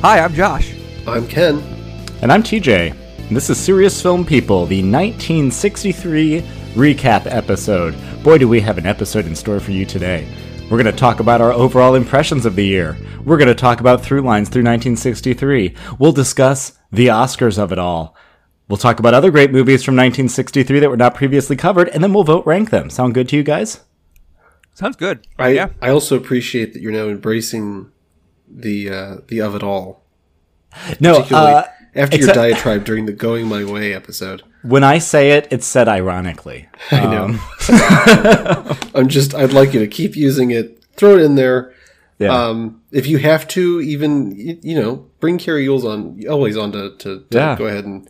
Hi, I'm Josh. I'm Ken. And I'm TJ. And this is Serious Film People, the 1963 recap episode. Boy, do we have an episode in store for you today. We're going to talk about our overall impressions of the year. We're going to talk about through lines through 1963. We'll discuss the Oscars of it all. We'll talk about other great movies from 1963 that were not previously covered, and then we'll vote rank them. Sound good to you guys? Sounds good. I yeah. I also appreciate that you're now embracing the uh, the of it all. No, uh, after your diatribe during the "Going My Way" episode. when I say it, it's said ironically. I know. I'm just. I'd like you to keep using it. Throw it in there. Yeah. Um, if you have to, even you know, bring Carrie Yules on always on to, to, to Yeah. go ahead and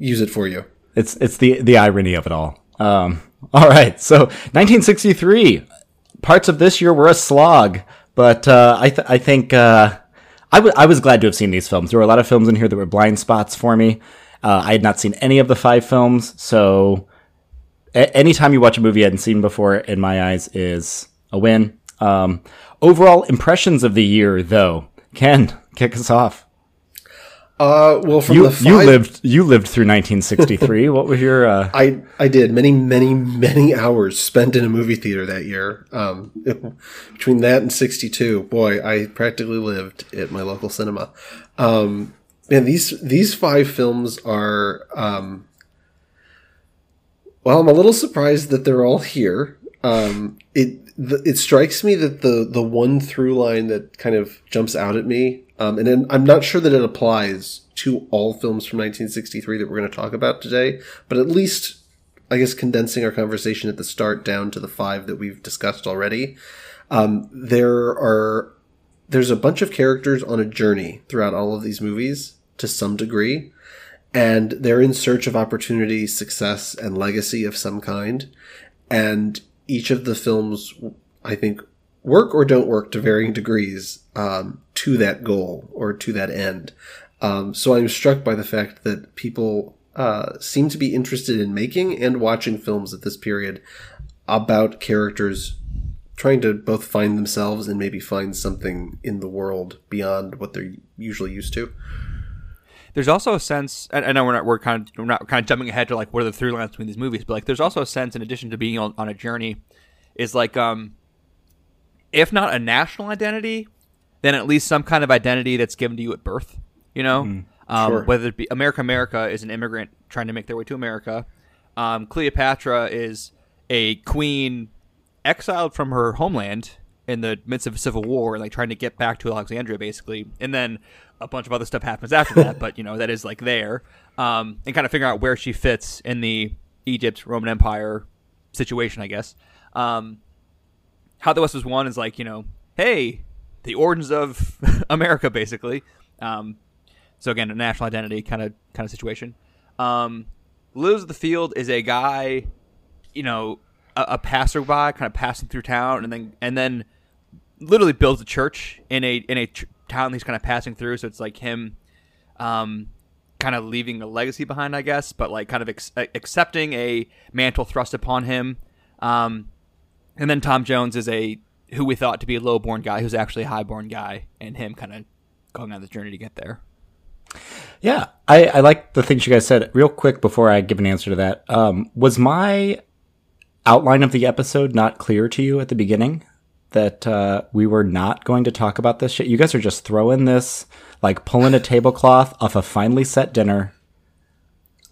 use it for you. It's it's the the irony of it all. Um, all right, so 1963. Parts of this year were a slog, but uh, I th- I think uh, I, w- I was glad to have seen these films. There were a lot of films in here that were blind spots for me. Uh, I had not seen any of the five films, so a- anytime you watch a movie I hadn't seen before, in my eyes, is a win. Um, overall impressions of the year, though, Ken, kick us off. Uh, well, from You the five, you lived you lived through 1963. what was your uh, I I did many many many hours spent in a movie theater that year. Um, between that and sixty two, boy, I practically lived at my local cinema. Um, and these these five films are. Um, well, I'm a little surprised that they're all here. Um, it the, it strikes me that the the one through line that kind of jumps out at me, um, and then I'm not sure that it applies to all films from 1963 that we're going to talk about today, but at least I guess condensing our conversation at the start down to the five that we've discussed already. Um, there are there's a bunch of characters on a journey throughout all of these movies to some degree, and they're in search of opportunity, success, and legacy of some kind. And each of the films, I think, work or don't work to varying degrees um, to that goal or to that end. Um, so I'm struck by the fact that people uh, seem to be interested in making and watching films at this period about characters trying to both find themselves and maybe find something in the world beyond what they're usually used to. There's also a sense. and I know we're not we're kind of we're not kind of jumping ahead to like what are the through lines between these movies, but like there's also a sense in addition to being on, on a journey, is like um, if not a national identity, then at least some kind of identity that's given to you at birth. You know, um, Sure. whether it be America, America is an immigrant trying to make their way to America. Um, Cleopatra is a queen exiled from her homeland in the midst of a civil war and like trying to get back to Alexandria basically and then a bunch of other stuff happens after that but you know that is like there um, and kind of figure out where she fits in the Egypt Roman Empire situation I guess um, how the West was won is like you know hey the origins of America basically. Um, so again a national identity kind of kind of situation. Um, Lilies of the Field is a guy you know a, a passerby kind of passing through town and then and then literally builds a church in a in a ch- town he's kind of passing through. So it's like him um kind of leaving a legacy behind i guess but like kind of ex- accepting a mantle thrust upon him. Um and then tom jones is a who we thought to be a low-born guy who's actually a high-born guy and him kind of going on the journey to get there Yeah, I, I like the things you guys said. Real quick before I give an answer to that, um, was my outline of the episode not clear to you at the beginning? That uh, we were not going to talk about this shit. You guys are just throwing this, like pulling a tablecloth off a finely set dinner.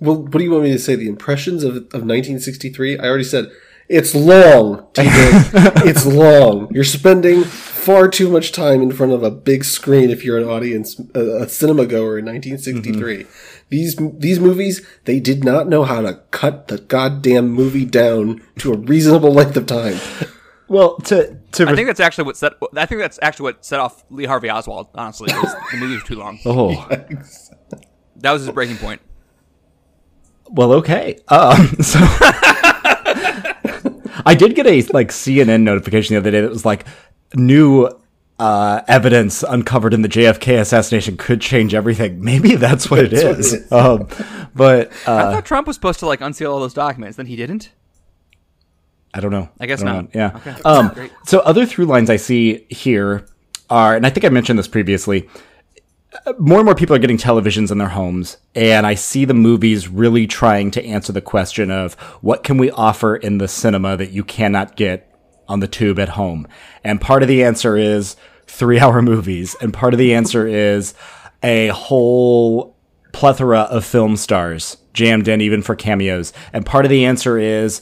Well, what do you want me to say? The impressions of, of 1963? I already said it's long. TJ. it's long. You're spending far too much time in front of a big screen if you're an audience, a, a cinema goer in 1963. These these movies, they did not know how to cut the goddamn movie down to a reasonable length of time. Well, to to i think that's actually what set i think that's actually what set off lee harvey oswald honestly was the movie was too long oh that was his breaking point well, okay. Um, so I did get a like CNN notification the other day that was like new uh, evidence uncovered in the JFK assassination could change everything. Maybe that's what it That's what is. it is. Um, but I uh, thought Trump was supposed to like unseal all those documents, then he didn't. I don't know. I guess don't know. Yeah. Okay. Um, so other through lines I see here are, and I think I mentioned this previously. More and more people are getting televisions in their homes, and I see the movies really trying to answer the question of what can we offer in the cinema that you cannot get on the tube at home. And part of the answer is three hour movies, and part of the answer is a whole plethora of film stars jammed in even for cameos. And part of the answer is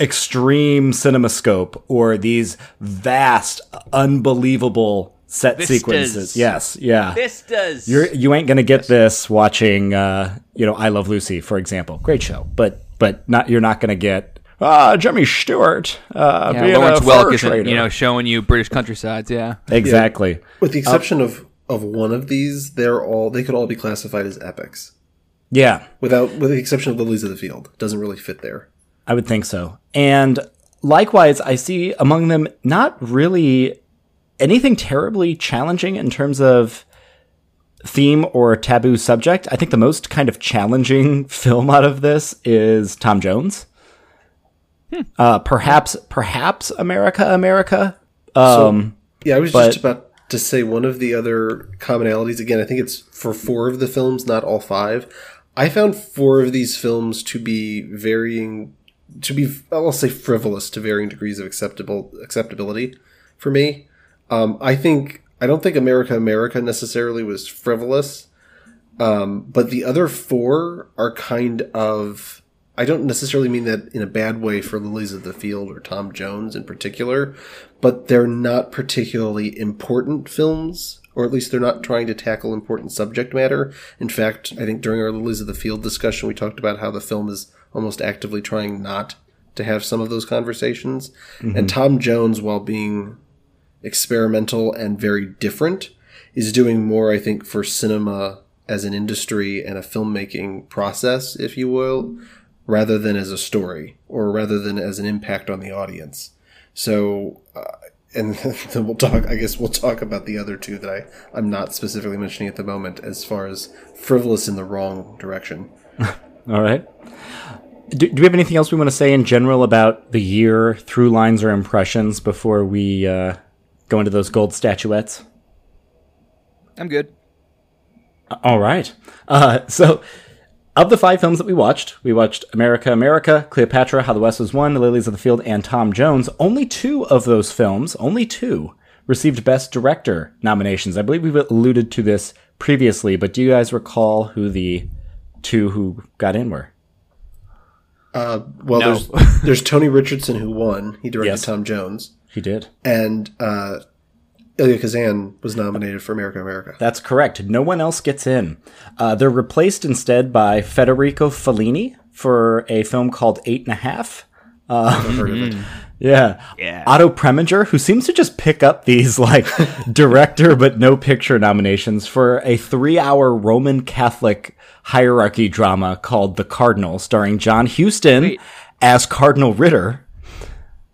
extreme cinemascope or these vast, unbelievable set Vistas. sequences. Yes, yeah. This does. You're you ain't gonna get this watching uh, you know, I Love Lucy, for example. Great show. But but not you're not gonna get ah Jimmy Stewart uh yeah, being Lawrence a Welk fur isn't, you know, showing you British countrysides. Yeah. Exactly. With the exception of of one of these, they're all they could all be classified as epics. Yeah. Without with the exception of Lilies of the Field. Doesn't really fit there. I would think so. And likewise, I see among them not really anything terribly challenging in terms of theme or taboo subject. I think the most kind of challenging film out of this is Tom Jones. Uh, perhaps, perhaps America, America. Um, Yeah, I was But- just about to say one of the other commonalities. Again, I think it's for four of the films, not all five. I found four of these films to be varying, to be I'll say frivolous to varying degrees of acceptable acceptability for me. Um, I think I don't think America America necessarily was frivolous, um, but the other four are kind of. I don't necessarily mean that in a bad way for Lilies of the Field or Tom Jones in particular, but they're not particularly important films, or at least they're not trying to tackle important subject matter. In fact, I think during our Lilies of the Field discussion, we talked about how the film is almost actively trying not to have some of those conversations. And Tom Jones, while being experimental and very different, is doing more, I think, for cinema as an industry and a filmmaking process, if you will, rather than as a story or rather than as an impact on the audience. So, uh, and then we'll talk, I guess we'll talk about the other two that I, I'm not specifically mentioning at the moment as far as frivolous in the wrong direction. all right. Do, do we have anything else we want to say in general about the year, through lines or impressions before we uh, go into those gold statuettes? I'm good. All right. Uh, so, of the five films that we watched, we watched America, America, Cleopatra, How the West Was Won, The Lilies of the Field, and Tom Jones. Only two of those films, only two, received Best Director nominations. I believe we've alluded to this previously, but do you guys recall who the two who got in were? Uh, well, No. there's, there's Tony Richardson who won. He directed Yes. Tom Jones. He did. And, uh, Elia Kazan was nominated for America, America. That's correct. No one else gets in. Uh, they're replaced instead by Federico Fellini for a film called Eight and a Half. I've heard of it. Yeah. Yeah. Otto Preminger, who seems to just pick up these like director but no picture nominations for a three hour Roman Catholic hierarchy drama called The Cardinal, starring John Huston Wait. as Cardinal Ritter.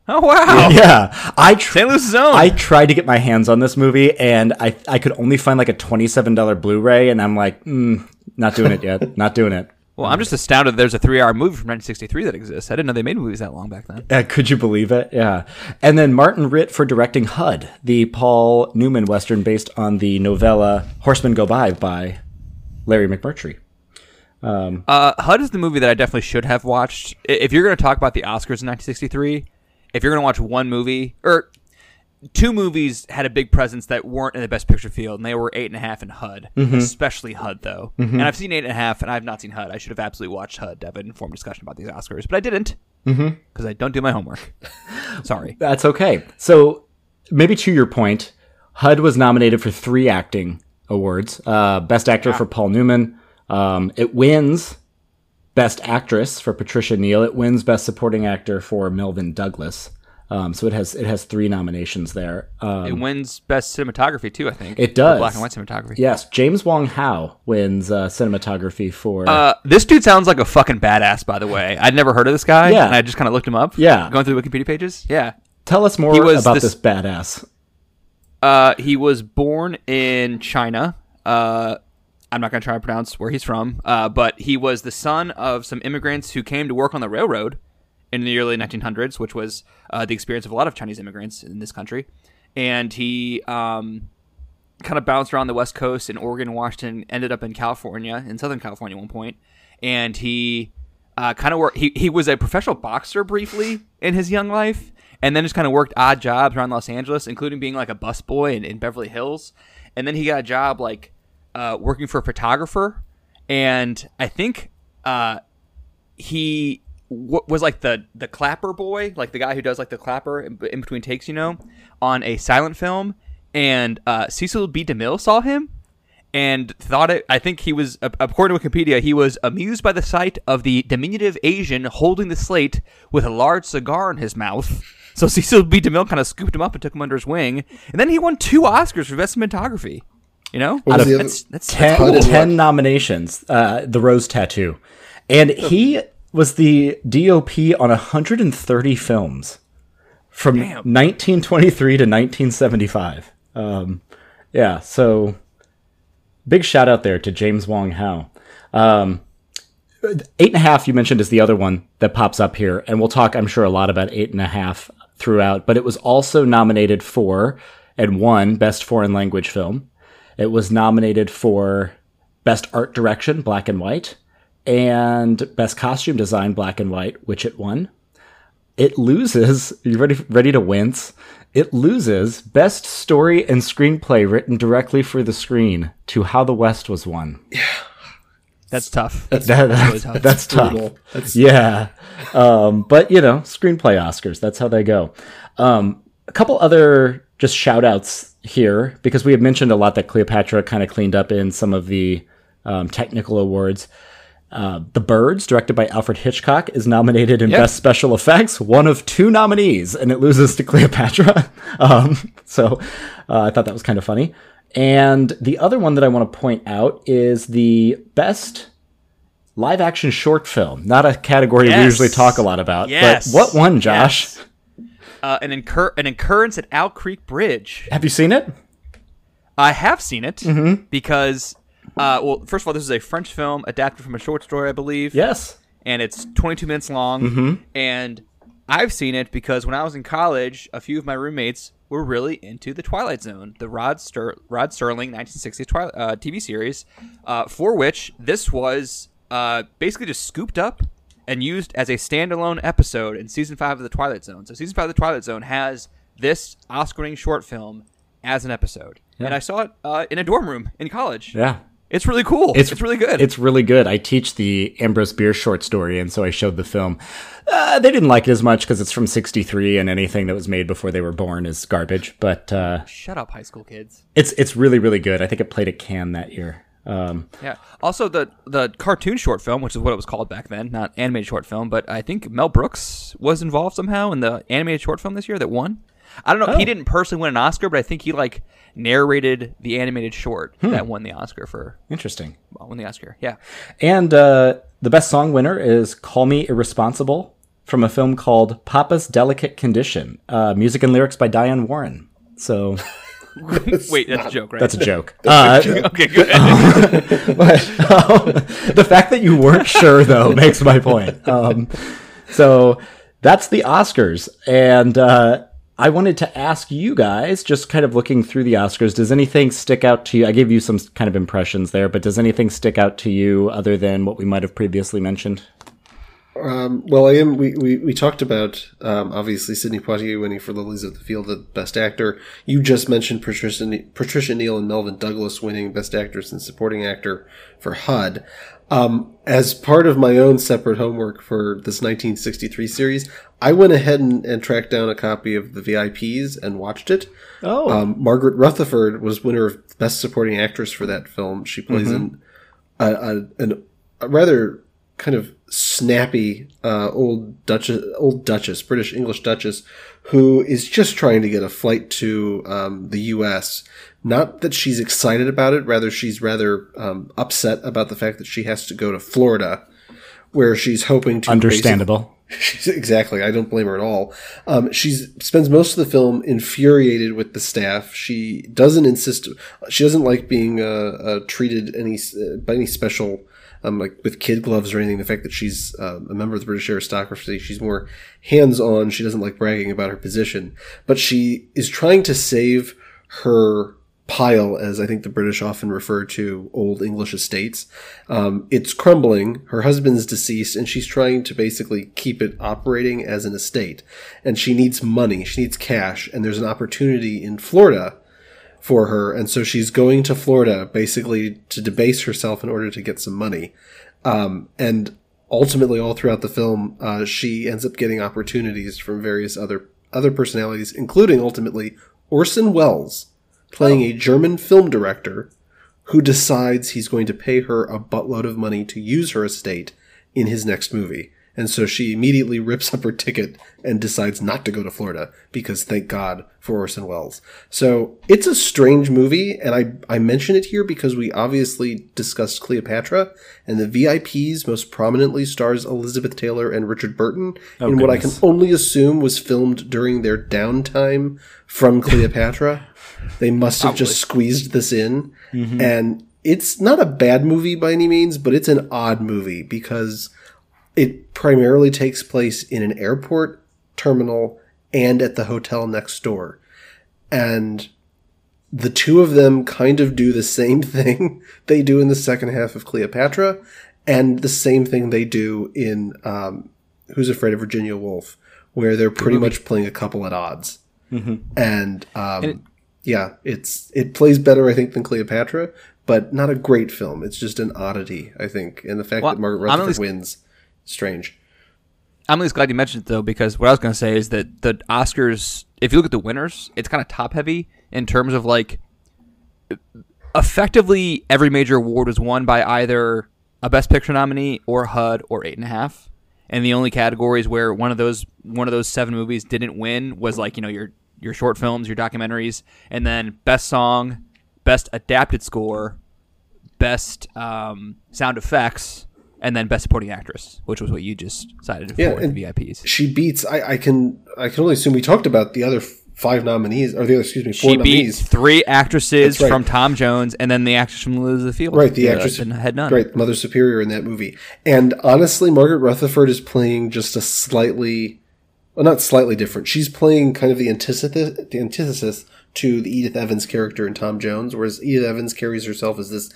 Oh wow. Yeah. I tr- St. Louis Zone. I tried to get my hands on this movie and I I could only find like a $27 Blu-ray and I'm like, mm, not doing it yet. not doing it. well, I'm just astounded. There's a three-hour movie from 1963 that exists. I didn't know they made movies that long back then. Uh, could you believe it? Yeah. And then Martin Ritt for directing HUD, the Paul Newman Western based on the novella Horsemen Go By by Larry McMurtry. Uh, HUD is the movie that I definitely should have watched. If you're going to talk about the Oscars in 1963, if you're going to watch one movie or two movies had a big presence that weren't in the Best Picture field, and they were Eight and a Half and HUD, especially HUD though. And I've seen Eight and a Half, and I've not seen HUD. I should have absolutely watched HUD to have an informed discussion about these Oscars, but I didn't because I don't do my homework. Sorry. That's okay. So maybe to your point, HUD was nominated for three acting awards. Uh, Best Actor for Paul Newman. Um, it wins Best Actress for Patricia Neal. It wins Best Supporting Actor for Melvyn Douglas. Um, so it has it has three nominations there. Um, It wins Best Cinematography too. I think It does. black and white cinematography. yes, James Wong Howe wins uh, cinematography for. Uh, this dude sounds like a fucking badass, by the way. I'd never heard of this guy. Yeah. And I just kind of looked him up. Yeah. Going through the Wikipedia pages. Yeah. Tell us more about this- this badass. Uh, he was born in China. Uh, I'm not going to try to pronounce where he's from, uh, but he was the son of some immigrants who came to work on the railroad in the early 1900s, which was uh, the experience of a lot of Chinese immigrants in this country. And he um, kind of bounced around the West Coast in Oregon, Washington, ended up in California, in Southern California at one point. And he uh, kind of worked, he, he was a professional boxer briefly in his young life. And then just kind of worked odd jobs around Los Angeles, including being like a busboy in, in Beverly Hills. And then he got a job like uh, working for a photographer. And I think uh, he w- was like the the clapper boy, like the guy who does like the clapper in, in between takes, you know, on a silent film. And uh, Cecil B. DeMille saw him and thought it. I think he was, according to Wikipedia, he was amused by the sight of the diminutive Asian holding the slate with a large cigar in his mouth. So Cecil B. DeMille kind of scooped him up and took him under his wing, and then he won two Oscars for best cinematography. You know, the other- that's, that's, ten, cool. 10 nominations. Uh, the Rose Tattoo, and he was the DOP on 130 films from Damn. 1923 to 1975. Um, yeah, so big shout out there to James Wong Howe. Um, eight and a half you mentioned is the other one that pops up here, and we'll talk, I'm sure, a lot about eight and a half throughout. But it was also nominated for and won Best Foreign Language Film. It was nominated for Best Art Direction, Black and White, and Best Costume Design, Black and White, which it won. It loses. You ready? Ready to wince? It loses Best Story and Screenplay written directly for the screen to How the West Was Won. Yeah. That's tough. That's That- really that's, tough. that's tough. brutal. That's Yeah. Um, but, you know, screenplay Oscars, that's how they go. Um, a couple other just shout outs here, because we have mentioned a lot that Cleopatra kind of cleaned up in some of the um, technical awards. Uh, the Birds, directed by Alfred Hitchcock, is nominated in Yep. Best Special Effects, one of two nominees, and it loses to Cleopatra. um, so uh, I thought that was kind of funny. And the other one that I want to point out is the Best live action short film. Not a category we usually talk a lot about. Yes. But what won, Josh? Yes. Uh, an incur an occurrence at Owl Creek Bridge. Have you seen it? I have seen it Mm-hmm. because, uh, well, first of all, this is a French film adapted from a short story, I believe. Yes. and it's 22 minutes long. Mm-hmm. And I've seen it because when I was in college, a few of my roommates were really into the Twilight Zone, the Rod, Ster- Rod Sterling 1960s Twilight uh, TV series, uh, for which this was uh, basically just scooped up and used as a standalone episode in season five of the Twilight Zone. So season five of the Twilight Zone has this Oscar-winning short film as an episode, and I saw it uh, in a dorm room in college. Yeah. It's really cool. It's, really good. It's really good. I teach the Ambrose Bierce short story, and so I showed the film. Uh, they didn't like it as much because it's from '63, and anything that was made before they were born is garbage. But uh, Shut up, high school kids. it's it's really really good. I think it played at Cannes that year. Um, Yeah. Also, the the cartoon short film, which is what it was called back then, not animated short film, but I think Mel Brooks was involved somehow in the animated short film this year that won. I don't know. He Oh. didn't personally win an Oscar, but I think he like narrated the animated short that won the Oscar for interesting. well, won the Oscar. Yeah. And uh, the best song winner is "Call Me Irresponsible" from a film called "Papa's Delicate Condition." Uh, music and lyrics by Diane Warren. So Wait, that's a joke, right? that's a joke. Uh, okay. Good. but um, the fact that you weren't sure though makes my point. Um, so that's the Oscars, and uh, I wanted to ask you guys, just kind of looking through the Oscars, does anything stick out to you? I gave you some kind of impressions there, but does anything stick out to you other than what we might have previously mentioned? Um, well, I am. We, we, we talked about um, obviously Sidney Poitier winning for Lilies of the Field the Best Actor. You just mentioned Patricia Ne- Patricia Neal and Melvyn Douglas winning Best Actress and Supporting Actor for HUD. Um, as part of my own separate homework for this 1963 series, I went ahead and, and tracked down a copy of the VIPs and watched it. Oh, Um, Margaret Rutherford was winner of Best Supporting Actress for that film. She plays an, a, a, an, a rather kind of snappy uh, old Duchess, old Duchess, British English Duchess, who is just trying to get a flight to um, the U.S. Not that she's excited about it, rather she's rather um, upset about the fact that she has to go to Florida, where she's hoping to understandable. She's, exactly. I don't blame her at all. Um, she spends most of the film infuriated with the staff. She doesn't insist. She doesn't like being uh, uh, treated any uh, by any special um, like with kid gloves or anything. The fact that she's uh, a member of the British aristocracy, she's more hands on. She doesn't like bragging about her position, but she is trying to save her pile, as I think the British often refer to old English estates. Um, it's crumbling. Her husband's deceased, and she's trying to basically keep it operating as an estate. And she needs money. She needs cash. And there's an opportunity in Florida for her. And so she's going to Florida basically to debase herself in order to get some money. Um, and ultimately, all throughout the film, uh, she ends up getting opportunities from various other other personalities, including ultimately Orson Welles playing a German film director who decides he's going to pay her a buttload of money to use her estate in his next movie. And so she immediately rips up her ticket and decides not to go to Florida because thank God for Orson Welles. So it's a strange movie. And I, I mention it here because we obviously discussed Cleopatra and the VIPs most prominently stars Elizabeth Taylor and Richard Burton oh, in what I can only assume was filmed during their downtime from Cleopatra. they must have just squeezed this in. Mm-hmm. And it's not a bad movie by any means, but it's an odd movie because it primarily takes place in an airport terminal and at the hotel next door. And the two of them kind of do the same thing they do in the second half of Cleopatra and the same thing they do in um, Who's Afraid of Virginia Woolf, where they're pretty much playing a couple at odds. And, um, yeah, it's it plays better, I think, than Cleopatra, but not a great film. It's just an oddity, I think. And the fact Well, that Margaret Rutherford wins, strange. I'm at least glad you mentioned it though, because what I was going to say is that the Oscars, if you look at the winners, it's kind of top heavy in terms of like, effectively every major award was won by either a Best Picture nominee or HUD or Eight and a Half, and the only categories where one of those one of those seven movies didn't win was like you know your your short films, your documentaries, and then Best Song, Best Adapted Score, Best um, Sound Effects. And then Best Supporting Actress, which was what you just cited for Yeah, the VIPs. She beats. I, I can. I can only assume we talked about the other five nominees, or the other. Excuse me, four She beat three actresses right. from Tom Jones, and then the actress from the Field. Right, the actress and had none. Right, Mother Superior in that movie. And honestly, Margaret Rutherford is playing just a slightly, well, not slightly different. She's playing kind of the antithesis, the antithesis to the Edith Evans character in Tom Jones, whereas Edith Evans carries herself as this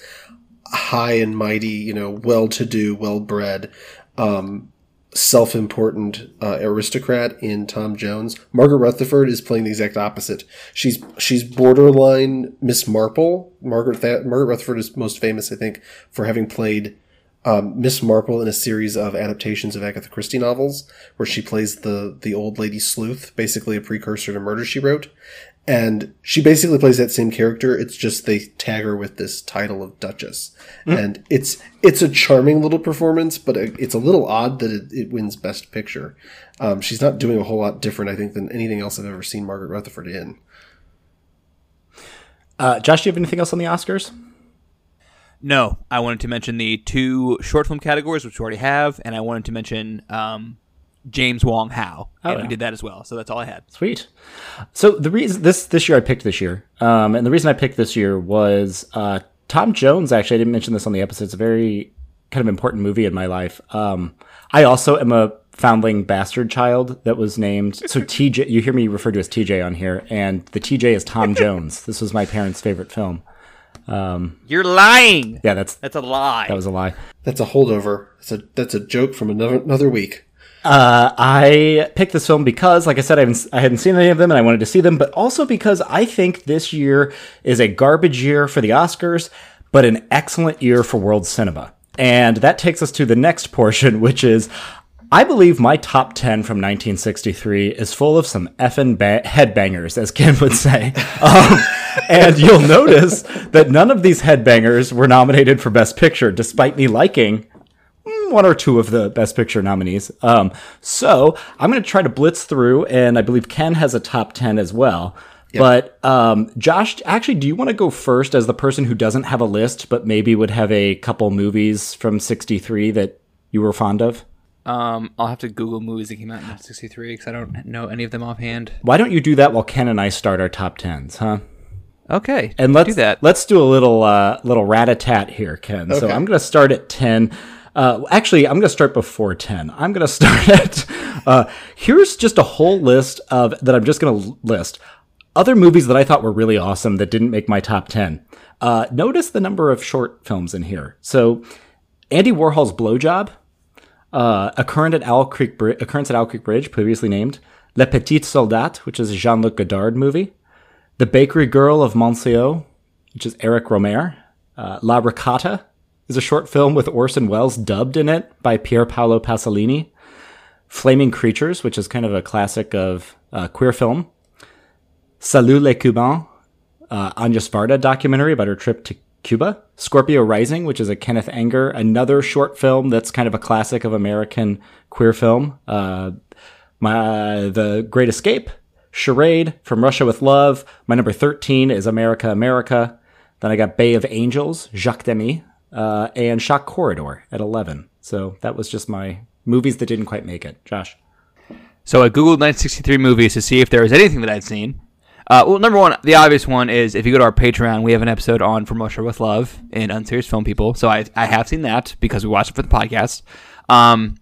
high and mighty, you know, well-to-do, well-bred, um, self-important uh, aristocrat in Tom Jones. Margaret Rutherford is playing the exact opposite. She's she's borderline Miss Marple. Margaret Th- Margaret Rutherford is most famous, I think, for having played um, Miss Marple in a series of adaptations of Agatha Christie novels, where she plays the the old lady sleuth, basically a precursor to Murder She Wrote. And she basically plays that same character. It's just they tag her with this title of Duchess, and it's it's a charming little performance, but it's a little odd that it, it wins Best Picture. Um, she's not doing a whole lot different, I think, than anything else I've ever seen Margaret Rutherford in. Uh, Josh, do you have anything else on the Oscars? No, I wanted to mention the two short film categories, which we already have, and I wanted to mention um, James Wong Howe, Oh, and yeah. we did that as well. So that's all I had. Sweet. So the reason this this year I picked this year, um, and the reason I picked this year was uh, Tom Jones. Actually, I didn't mention this on the episode. It's a very kind of important movie in my life. Um, I also am a foundling bastard child that was named. So TJ, you hear me referred to as TJ on here, and the TJ is Tom Jones. This was my parents' favorite film. Um, You're lying. Yeah, that's That's a lie. that was a lie. That's a holdover. That's a that's a joke from another another week. Uh, I picked this film because, like I said, I, haven't, I hadn't seen any of them and I wanted to see them, but also because I think this year is a garbage year for the Oscars, but an excellent year for world cinema. And that takes us to the next portion, which is I believe my top 10 from 1963 is full of some effing ba- headbangers, as Ken would say. Um, and you'll notice that none of these headbangers were nominated for Best Picture, despite me liking one or two of the best picture nominees. Um, so I'm going to try to blitz through, and I believe Ken has a top 10 as well. But um, Josh, actually, do you want to go first as the person who doesn't have a list, but maybe would have a couple movies from '63 that you were fond of? Um, I'll have to Google movies that came out in '63 because I don't know any of them offhand. Why don't you do that while Ken and I start our top tens, huh? Okay, And let's do that. Let's do a little uh, little rat a tat here, Ken. So I'm going to start at ten. Uh, actually, I'm going to start before ten. I'm going to start at. Uh, here's just a whole list of that. I'm just going to list other movies that I thought were really awesome that didn't make my top ten. Uh, notice the number of short films in here. So, Andy Warhol's Blowjob, uh, Occurrence at Owl Creek, Bri- Occurrence at Owl Creek Bridge, previously named, Le Petit Soldat, which is a Jean-Luc Godard movie, The Bakery Girl of Monceau, which is Eric Rohmer, uh, La Ricotta is a short film with Orson Welles dubbed in it by Pier Paolo Pasolini, Flaming Creatures, which is kind of a classic of uh, queer film, Salut les Cubains, uh, Varda documentary about her trip to Cuba. Scorpio Rising, which is a Kenneth Anger, another short film that's kind of a classic of American queer film. Uh, my The Great Escape, Charade, From Russia with Love. My number 13 is America, America. Then I got Bay of Angels, Jacques Demy, uh, and Shock Corridor at 11. So that was just my movies that didn't quite make it. Josh. So I googled 1963 movies to see if there was anything that I'd seen. Uh, well, number one, the obvious one is if you go to our Patreon, we have an episode on From Russia with Love and Unserious Film People. So I, I have seen that because we watched it for the podcast. Um,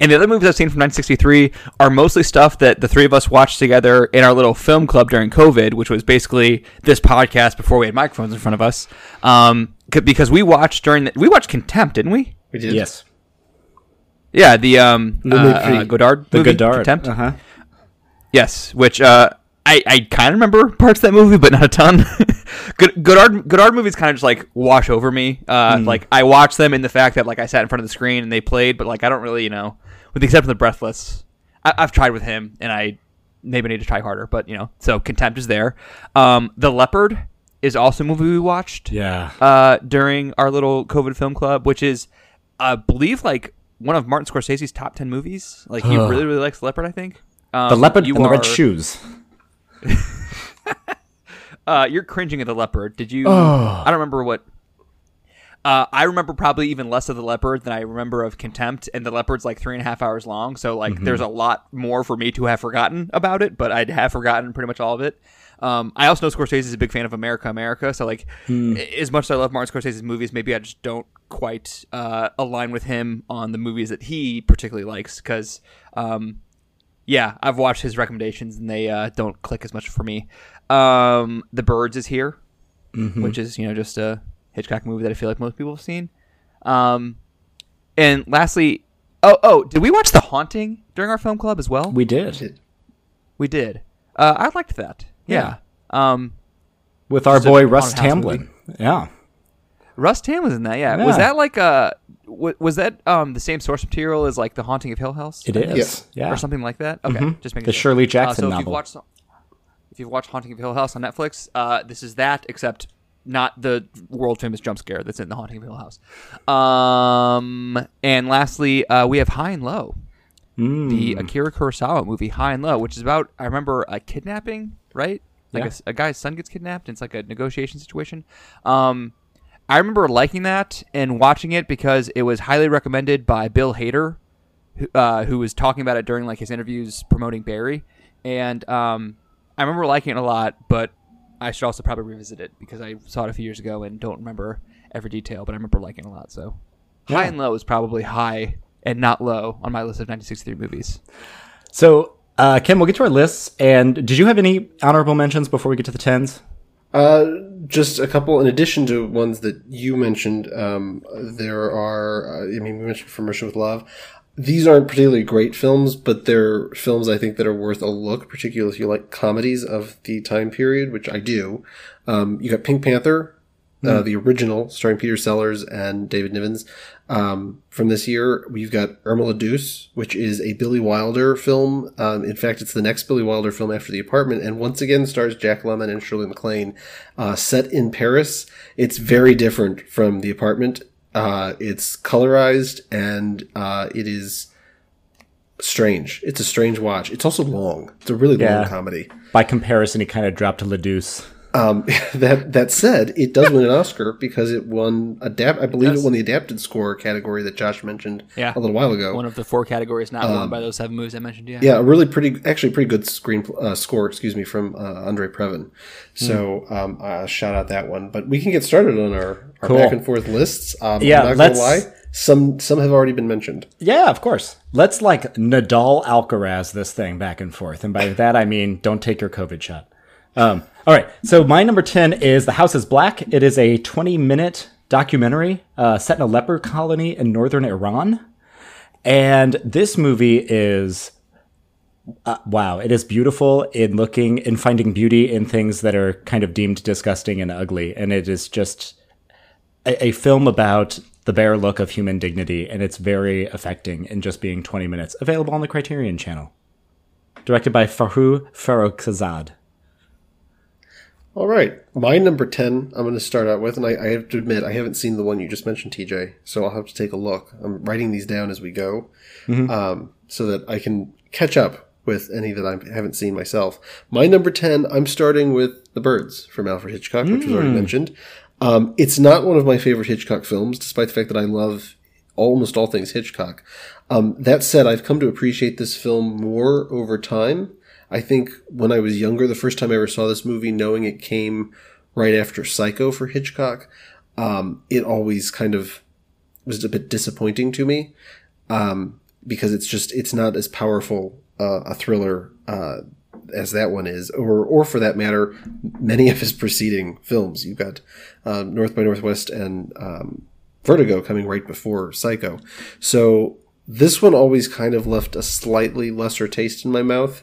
and the other movies I've seen from 1963 are mostly stuff that the three of us watched together in our little film club during COVID, which was basically this podcast before we had microphones in front of us. Um, c- because we watched during the, we watched Contempt, didn't we? We did. Yes. Yeah, the um, Le uh, Mépris. uh, Godard, The movie, Godard. Contempt. Uh huh. Yes, which uh, I I kind of remember parts of that movie, but not a ton. Godard Godard movies kind of just like wash over me. Uh, like I watch them in the fact that like I sat in front of the screen and they played, but like I don't really you know, with the exception of the Breathless, I, I've tried with him and I maybe need to try harder, but you know, so Contempt is there. Um, the Leopard is also a movie we watched Yeah. uh, during our little COVID film club, which is, I believe, like one of Martin Scorsese's top ten movies. Like he really, really likes Leopard. I think um, the leopard and the red shoes. Uh, you're cringing at the Leopard. Did you? Oh. I don't remember what. Uh, I remember probably even less of the leopard than I remember of contempt, and the leopard's like three and a half hours long. So like, Mm-hmm. there's a lot more for me to have forgotten about it, but I'd have forgotten pretty much all of it. Um, I also know Scorsese is a big fan of America, America. So like, a- as much as I love Martin Scorsese's movies, maybe I just don't quite uh, align with him on the movies that he particularly likes. Because, um, yeah, I've watched his recommendations and they uh, don't click as much for me. Um, the Birds is here, which is you know just a Hitchcock movie that I feel like most people have seen. Um, and lastly, oh oh, did we watch The Haunting during our film club as well? We did. Did. We did. Uh, I liked that. Yeah. Um, With our boy haunted Russ house Tamblyn. Yeah. Russ Tam was in that. Yeah. Yeah. Was that like uh w- was that um the same source material as like The Haunting of Hill House? It is. Yes. Yeah. Or something like that. Okay, Mhm. just making The sure. Shirley Uh, Jackson so if you've watched if you've watched Haunting of Hill House on Netflix, uh, this is that, except not the world famous jump scare that's in the Haunting of Hill House. Um, and lastly, uh, we have High and Low, Mm. the Akira Kurosawa movie High and Low, which is about I remember a kidnapping, right? Like a Yeah. s- a, guy's son gets kidnapped. And it's like a negotiation situation. Um, I remember liking that and watching it because it was highly recommended by Bill Hader, who, uh, who was talking about it during like his interviews promoting Barry, and um, I remember liking it a lot. But I should also probably revisit it because I saw it a few years ago and don't remember every detail. But I remember liking it a lot. So high and low is probably high and not low on my list of 1963 movies. So, uh, Kim, we'll get to our lists. And did you have any honorable mentions before we get to the tens? Uh, just a couple in addition to ones that you mentioned. Um, there are, uh, I mean, we mentioned From Russia with Love. These aren't particularly great films, but they're films I think that are worth a look, particularly if you like comedies of the time period, which I do. Um, you got Pink Panther, uh, the original, starring Peter Sellers and David Nivens. Um, from this year, we've got Irma la Douce, which is a Billy Wilder film. Um, in fact, it's the next Billy Wilder film after The Apartment, and once again stars Jack Lemmon and Shirley MacLaine. Uh, set in Paris, it's very different from The Apartment. Uh, it's colorized and uh, it is strange. It's a strange watch. It's also long. It's a really Yeah. long comedy. By comparison, he kind of dropped to La Deuce. Um, that that said, it does win an Oscar because it won adapt. I believe Yes. it won the adapted score category that Josh mentioned Yeah. a little while ago. One of the four categories not won by those seven movies I mentioned. Yeah. yeah, a really pretty, actually pretty good screen uh, score. Excuse me, from uh, Andre Previn. So Hmm. um, uh, shout out that one. But we can get started on our, our Cool. back and forth lists. Um, Yeah, I'm not gonna lie. Some some have already been mentioned. Yeah, of course. Let's like Nadal Alcaraz this thing back and forth. And by that, I mean, don't take your COVID shot. Um, all right. So my number 10 is The House is Black. It is a 20 minute documentary uh, set in a leper colony in northern Iran. And this movie is uh, wow, it is beautiful in looking in finding beauty in things that are kind of deemed disgusting and ugly. And it is just a, a film about the bare look of human dignity, and it's very affecting in just being 20 minutes. Available on the Criterion channel. Directed by Forough Farrokhzad. All right, my number ten. I'm going to start out with, and I, I have to admit I haven't seen the one you just mentioned, TJ. So I'll have to take a look. I'm writing these down as we go, um, so that I can catch up with any that I haven't seen myself. My number ten. I'm starting with The Birds from Alfred Hitchcock, which was already mentioned. Um, it's not one of my favorite Hitchcock films, despite the fact that I love almost all things Hitchcock. Um, that said, I've come to appreciate this film more over time. I think when I was younger, the first time I ever saw this movie, knowing it came right after Psycho for Hitchcock, um, it always kind of was a bit disappointing to me um, because it's just it's not as powerful uh, a thriller uh, as that one is, or or for that matter, many of his preceding films. You've got um, North by Northwest and um, Vertigo coming right before Psycho, so this one always kind of left a slightly lesser taste in my mouth.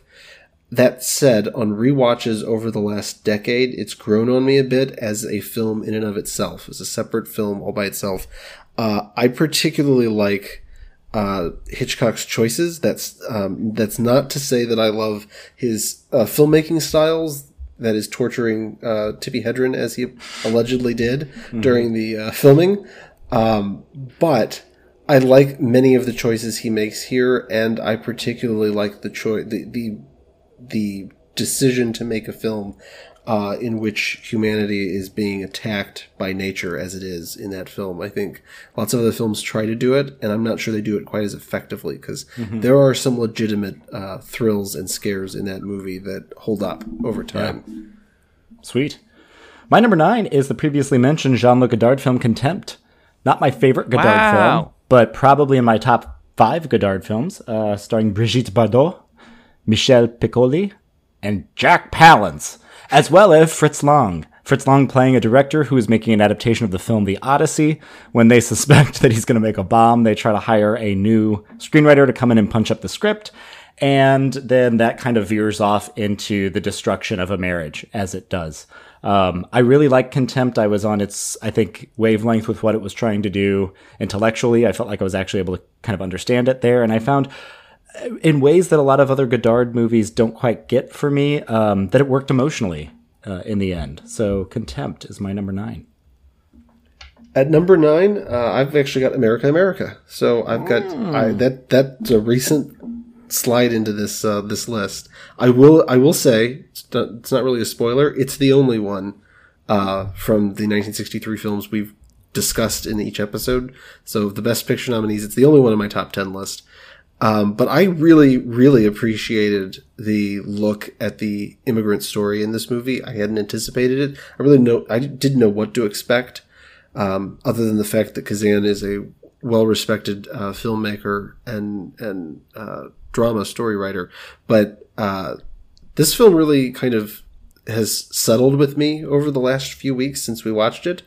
That said, on rewatches over the last decade, it's grown on me a bit as a film in and of itself, as a separate film all by itself. Uh, I particularly like uh, Hitchcock's choices. That's um, that's not to say that I love his uh, filmmaking styles. That is torturing uh, Tippi Hedren as he allegedly did during the uh, filming. Um, but I like many of the choices he makes here, and I particularly like the choice the, the the decision to make a film uh, in which humanity is being attacked by nature as it is in that film. I think lots of other films try to do it, and I'm not sure they do it quite as effectively because there are some legitimate uh, thrills and scares in that movie that hold up over time. Sweet. My number nine is the previously mentioned Jean Luc Godard film Contempt. Not my favorite Godard Wow. film, but probably in my top five Godard films, uh, starring Brigitte Bardot, Michel Piccoli, and Jack Palance, as well as Fritz Lang. Fritz Lang playing a director who is making an adaptation of the film The Odyssey. When they suspect that he's going to make a bomb, they try to hire a new screenwriter to come in and punch up the script. And then that kind of veers off into the destruction of a marriage, as it does. Um, I really like Contempt. I was on its, I think, wavelength with what it was trying to do intellectually. I felt like I was actually able to kind of understand it there. And I found in ways that a lot of other Godard movies don't quite get for me, um, that it worked emotionally uh, in the end. So Contempt is my number nine. At number nine, uh, I've actually got America, America. So I've got I, that. That's a recent slide into this uh, this list. I will I will say it's not, it's not really a spoiler. It's the only one uh, from the 1963 films we've discussed in each episode. So the best picture nominees, it's the only one on my top ten list. Um, but I really, really appreciated the look at the immigrant story in this movie. I hadn't anticipated it. I really know I didn't know what to expect, um, other than the fact that Kazan is a well-respected uh, filmmaker and and uh, drama story writer. But uh, this film really kind of has settled with me over the last few weeks since we watched it,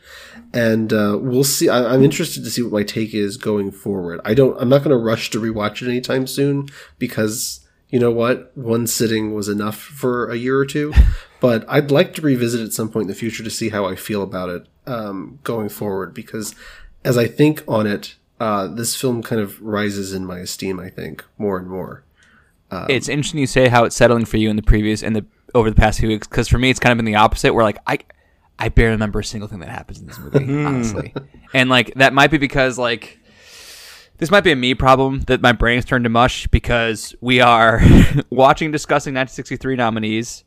and uh, we'll see. I, I'm interested to see what my take is going forward. I don't. I'm not going to rush to rewatch it anytime soon because you know what, one sitting was enough for a year or two. But I'd like to revisit at some point in the future to see how I feel about it um, going forward because as I think on it, uh, this film kind of rises in my esteem. I think more and more. it's interesting you say how it's settling for you in the previous in the over the past few weeks because for me it's kind of been the opposite where like i i barely remember a single thing that happens in this movie honestly and like that might be because like this might be a me problem that my brain's turned to mush because we are watching discussing 1963 nominees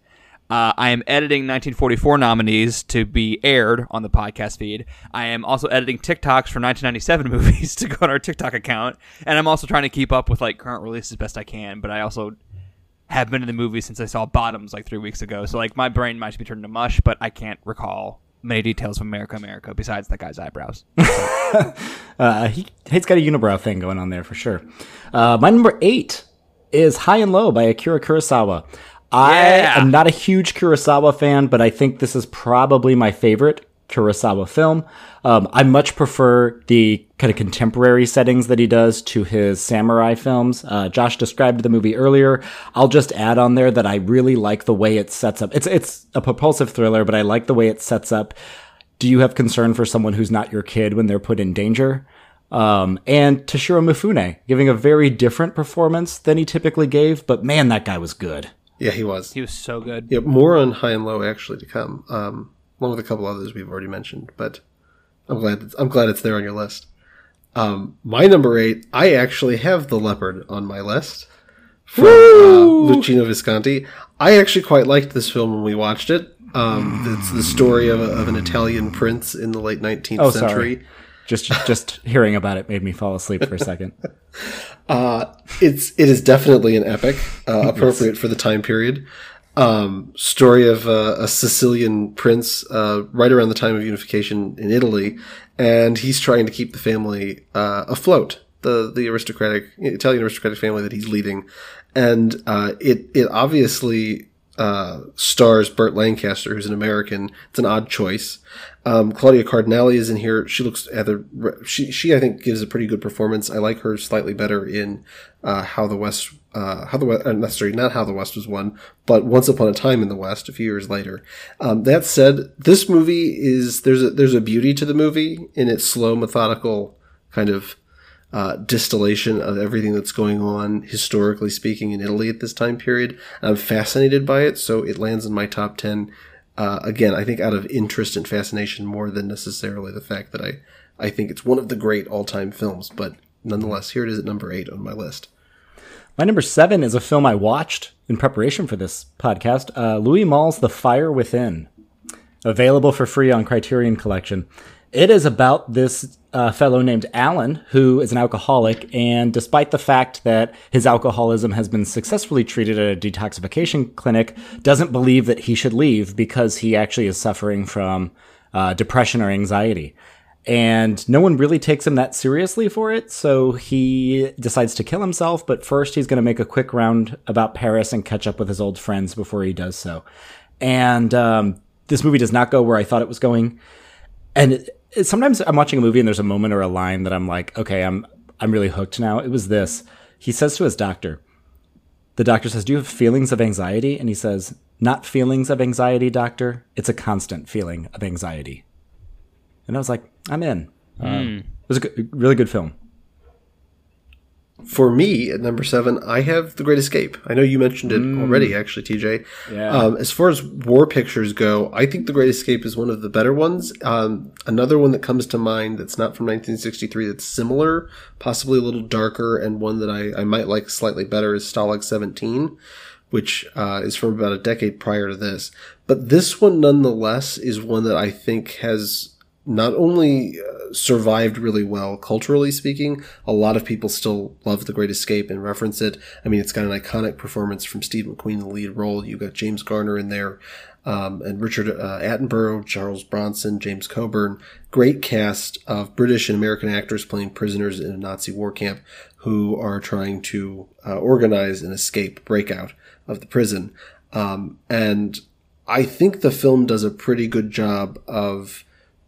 Uh, I am editing 1944 nominees to be aired on the podcast feed. I am also editing TikToks for 1997 movies to go on our TikTok account, and I'm also trying to keep up with like current releases best I can. But I also have been in the movie since I saw Bottoms like three weeks ago, so like my brain might be turned to mush, but I can't recall many details from America America besides that guy's eyebrows. uh, he, he's got a unibrow thing going on there for sure. Uh, my number eight is High and Low by Akira Kurosawa. I Yeah. am not a huge Kurosawa fan, but I think this is probably my favorite Kurosawa film. Um, I much prefer the kind of contemporary settings that he does to his samurai films. Uh, Josh described the movie earlier. I'll just add on there that I really like the way it sets up. It's it's a propulsive thriller, but I like the way it sets up. Do you have concern for someone who's not your kid when they're put in danger? Um, and Toshiro Mifune giving a very different performance than he typically gave, but man, that guy was good. Yeah, he was. he was so good. Yeah, more on high and low actually to come, um, along with a couple others we've already mentioned. But I'm glad it's, I'm glad it's there on your list. Um, my number eight, I actually have the leopard on my list from uh, Luchino Visconti. I actually quite liked this film when we watched it. Um, it's the story of, a, of an Italian prince in the late 19th Oh, century. sorry. Just just hearing about it made me fall asleep for a second. it's it is definitely an epic, uh, appropriate for the time period. Um, story of uh, a Sicilian prince uh, right around the time of unification in Italy, and he's trying to keep the family uh, afloat. The the aristocratic Italian aristocratic family that he's leading, and uh, it it obviously uh, stars Burt Lancaster, who's an American. It's an odd choice. Um, Claudia Cardinale is in here. She looks either she she I think gives a pretty good performance. I like her slightly better in uh, How the West uh, How the West uh, necessarily not How the West was won, but Once Upon a Time in the West a few years later. Um, that said, this movie is there's a there's a beauty to the movie in its slow methodical kind of uh, distillation of everything that's going on historically speaking in Italy at this time period. I'm fascinated by it, so it lands in my top ten. Uh, again, I think out of interest and fascination more than necessarily the fact that I I think it's one of the great all time films. But nonetheless, here it is at number eight on my list. My number seven is a film I watched in preparation for this podcast. Uh, Louis Malle's The Fire Within, available for free on Criterion Collection. It is about this uh, fellow named Alan, who is an alcoholic, and despite the fact that his alcoholism has been successfully treated at a detoxification clinic, doesn't believe that he should leave because he actually is suffering from uh, depression or anxiety and no one really takes him that seriously for it. So he decides to kill himself, but first he's going to make a quick round about Paris and catch up with his old friends before he does so. And um, this movie does not go where I thought it was going. And it, it- sometimes I'm watching a movie and there's a moment or a line that I'm like, okay, I'm I'm really hooked now. It was this. He says to his doctor, the doctor says, "Do you have feelings of anxiety?" And he says, "Not feelings of anxiety, doctor. It's a constant feeling of anxiety." And I was like, I'm in. Um, it was a good, really good film. For me, at number seven, I have The Great Escape. I know you mentioned it already, actually, TJ. Yeah. Um, as far as war pictures go, I think The Great Escape is one of the better ones. Um, another one that comes to mind that's not from 1963 that's similar, possibly a little darker, and one that I, I might like slightly better is Stalag 17, which uh, is from about a decade prior to this. But this one, nonetheless, is one that I think has not only uh, survived really well culturally speaking, a lot of people still love The Great Escape and reference it. I mean, it's got an iconic performance from Steve McQueen in the lead role. You've got James Garner in there, um, and Richard uh, Attenborough, Charles Bronson, James Coburn. Great cast of British and American actors playing prisoners in a Nazi war camp who are trying to uh, organize an escape breakout of the prison. Um, and I think the film does a pretty good job of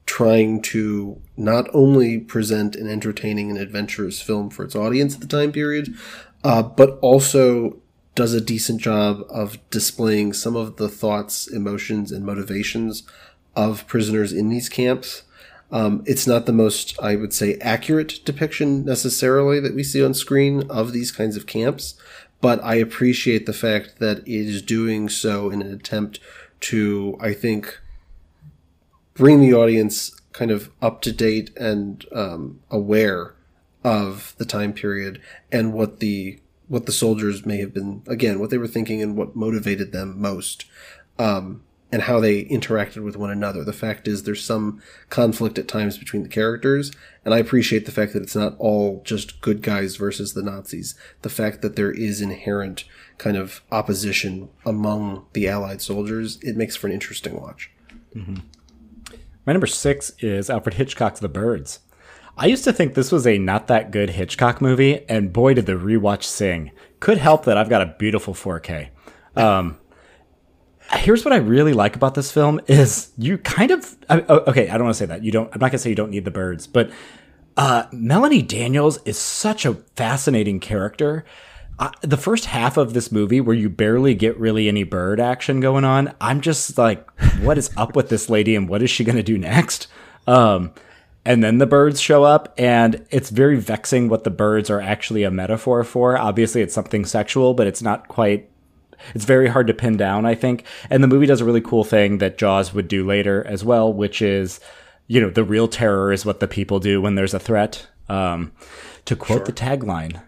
trying to not only present an entertaining and adventurous film for its audience at the time period, uh, but also does a decent job of displaying some of the thoughts, emotions, and motivations of prisoners in these camps. Um, it's not the most, I would say, accurate depiction necessarily that we see on screen of these kinds of camps, but I appreciate the fact that it is doing so in an attempt to, I think, bring the audience kind of up to date and um, aware of the time period and what the what the soldiers may have been again what they were thinking and what motivated them most um, and how they interacted with one another. The fact is, there's some conflict at times between the characters, and I appreciate the fact that it's not all just good guys versus the Nazis. The fact that there is inherent kind of opposition among the Allied soldiers, it makes for an interesting watch. My number six is Alfred Hitchcock's The Birds. I used to think this was a not that good Hitchcock movie, and boy, did the rewatch sing. Could help that I've got a beautiful 4K. Um, here's what I really like about this film is you kind of I- oh, okay. I don't want to say that you don't. I'm not gonna say you don't need the birds, but uh, Melanie Daniels is such a fascinating character. Uh, the first half of this movie, where you barely get really any bird action going on, I'm just like, what is up with this lady, and what is she gonna do next? Um, and then the birds show up, and it's very vexing what the birds are actually a metaphor for. Obviously, it's something sexual, but it's not quite it's very hard to pin down, I think. And the movie does a really cool thing that Jaws would do later as well, which is, you know, the real terror is what the people do when there's a threat. Um, to quote the tagline,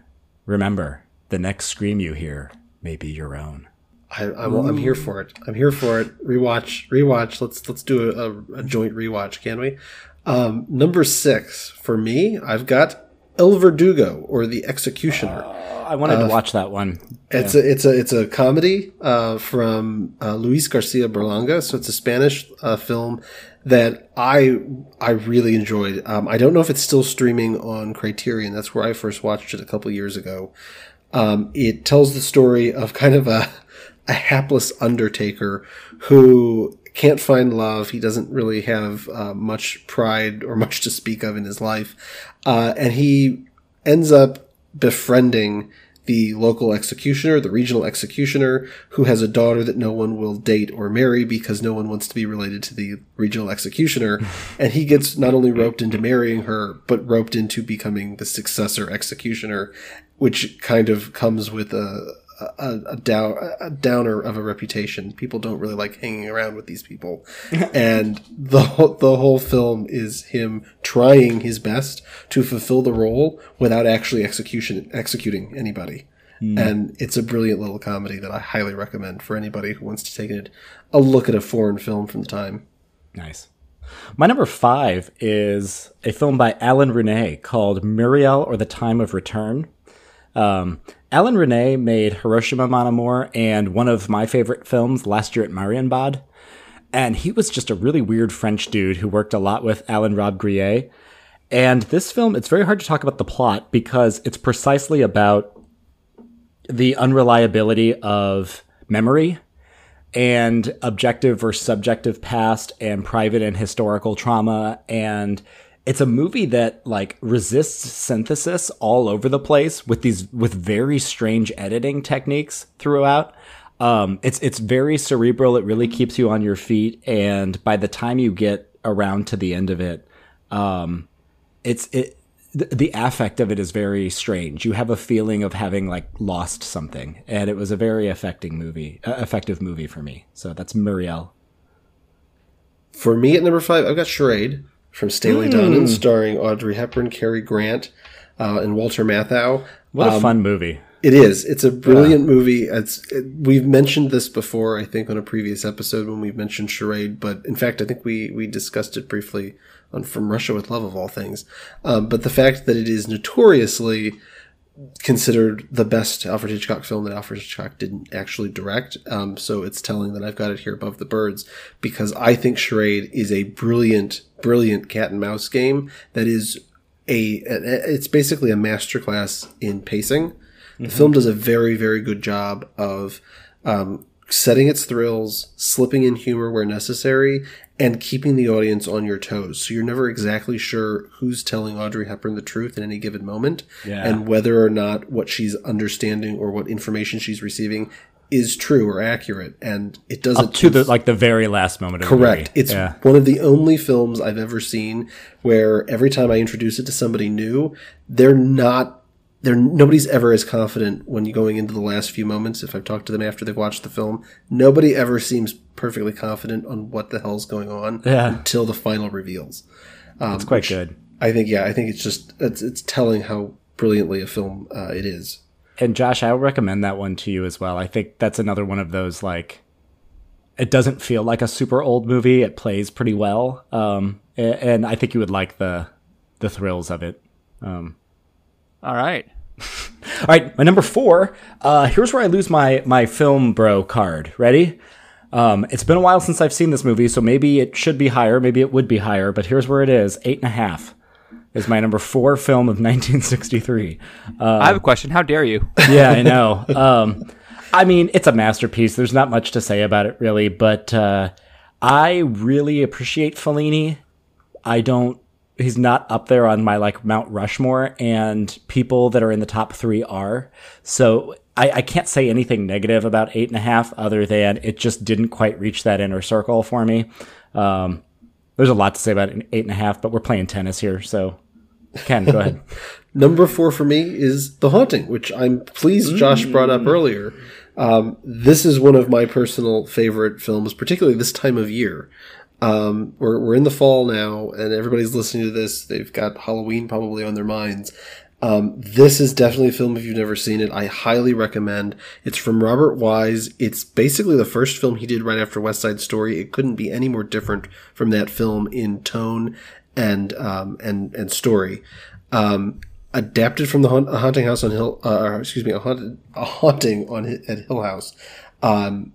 remember, the next scream you hear may be your own. I, I'm, I'm here for it. I'm here for it. Rewatch, rewatch. Let's let's do a, a, joint rewatch, can we? Um, number six for me, I've got El Verdugo or The Executioner. I wanted to watch that one. It's a it's a it's a comedy uh, from uh, Luis Garcia Berlanga. So it's a Spanish uh, film that I I really enjoyed. Um, I don't know if it's still streaming on Criterion. That's where I first watched it a couple years ago. Um, it tells the story of kind of a a hapless undertaker who can't find love. He doesn't really have uh, much pride or much to speak of in his life, uh, and he ends up befriending the local executioner, the regional executioner, who has a daughter that no one will date or marry because no one wants to be related to the regional executioner. and he gets not only roped into marrying her, but roped into becoming the successor executioner, which kind of comes with a, a, a, down, a downer of a reputation. People don't really like hanging around with these people. and the, whole- the whole film is him trying his best to fulfill the role without actually execution, executing anybody. Hmm. And it's a brilliant little comedy that I highly recommend for anybody who wants to take a, a look at a foreign film from the time. Nice. My number five is a film by Alain Resnais called Muriel or the Time of Return. Um, Alain Resnais made Hiroshima Mon Amour and one of my favorite films, Last Year at Marienbad. And he was just a really weird French dude who worked a lot with Alain Robbe-Grillet. And this film, it's very hard to talk about the plot because it's precisely about the unreliability of memory and objective versus subjective past and private and historical trauma and it's a movie that like resists synthesis all over the place with these with very strange editing techniques throughout um it's it's very cerebral it really keeps you on your feet and by the time you get around to the end of it um it's it the, the affect of it is very strange. You have a feeling of having like lost something, and it was a very affecting movie, uh, effective movie for me. So that's Muriel. For me at number five, I've got Charade from Stanley Donen, starring Audrey Hepburn, Cary Grant, uh, and Walter Matthau. What a fun movie! It is. It's a brilliant movie. It's it, we've mentioned this before, I think, on a previous episode when we mentioned Charade. But in fact, I think we we discussed it briefly on From Russia with Love of all things. Um, but the fact that it is notoriously considered the best Alfred Hitchcock film that Alfred Hitchcock didn't actually direct. Um, so it's telling that I've got it here above the birds because I think Charade is a brilliant, brilliant cat and mouse game that is a, it's basically a masterclass in pacing. The film does a very, very good job of um, setting its thrills, slipping in humor where necessary, and keeping the audience on your toes. So you're never exactly sure who's telling Audrey Hepburn the truth in any given moment, Yeah. and whether or not what she's understanding or what information she's receiving is true or accurate. And it doesn't To the like the very last moment. Of the Correct. It's yeah. one of the only films I've ever seen where every time I introduce it to somebody new, they're not they're nobody's ever as confident when you're going into the last few moments. If I've talked to them after they've watched the film, nobody ever seems perfectly confident on what the hell's going on Yeah. until the final reveals. Um, It's quite good. I think, yeah, I think it's just it's, it's telling how brilliantly a film uh, it is. And Josh, I will recommend that one to you as well. I think that's another one of those like it doesn't feel like a super old movie. It plays pretty well, um, a- and I think you would like the the thrills of it. Um, All right. all right, my number four. Uh, here's where I lose my my film bro card. Ready? Um, it's been a while since I've seen this movie, so maybe it should be higher. Maybe it would be higher. But here's where it is: eight and a half is my number four film of 1963. I have a question. How dare you? yeah, I know. Um, I mean, it's a masterpiece. There's not much to say about it, really. But uh, I really appreciate Fellini. I don't. He's not up there on my like Mount Rushmore, and people that are in the top three are. So I, I can't say anything negative about eight and a half, other than it just didn't quite reach that inner circle for me. Um, there's a lot to say about eight and a half, but we're playing tennis here, so Ken, go ahead. Number four for me is The Haunting, which I'm pleased Josh brought up earlier. Um, this is one of my personal favorite films, particularly this time of year. Um, we're, we're in the fall now, and everybody's listening to this. They've got Halloween probably on their minds. Um, this is definitely a film if you've never seen it. I highly recommend. It's from Robert Wise. It's basically the first film he did right after West Side Story. It couldn't be any more different from that film in tone and um, and and story. Um, adapted from the a haunting house on Hill, uh, excuse me, a haunted a haunting on at Hill House. Um,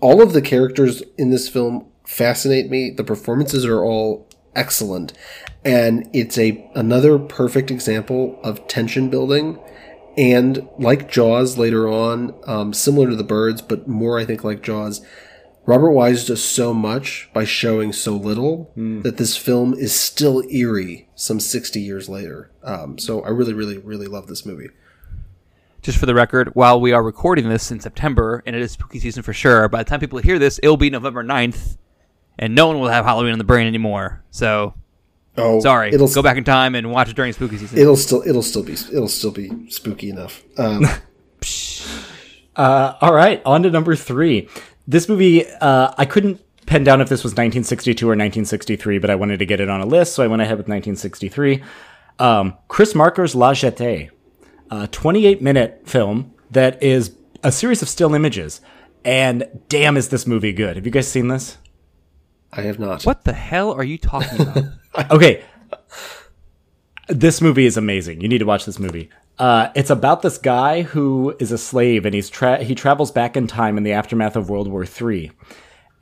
all of the characters in this film fascinate me. The performances are all excellent, and it's a another perfect example of tension building. And like Jaws later on, um, similar to the birds, but more I think like Jaws, Robert Wise does so much by showing so little that this film is still eerie some 60 years later. Um, so I really, really, really love this movie. Just for the record, while we are recording this in September, and it is spooky season for sure, by the time people hear this, it'll be November 9th, and no one will have Halloween on the brain anymore. So, Oh, sorry. It'll Go back in time and watch it during spooky season. It'll still, it'll still be, it'll still be spooky enough. Um, Uh, all right, on to number three. This movie, uh, I couldn't pen down if this was 1962 or 1963, but I wanted to get it on a list, so I went ahead with 1963. Um, Chris Marker's La Jetée, a 28 minute film that is a series of still images. And damn, is this movie good? Have you guys seen this? I have not. what the hell are you talking about? Okay. This movie is amazing. You need to watch this movie. Uh, it's about this guy who is a slave and he's tra- he travels back in time in the aftermath of World War III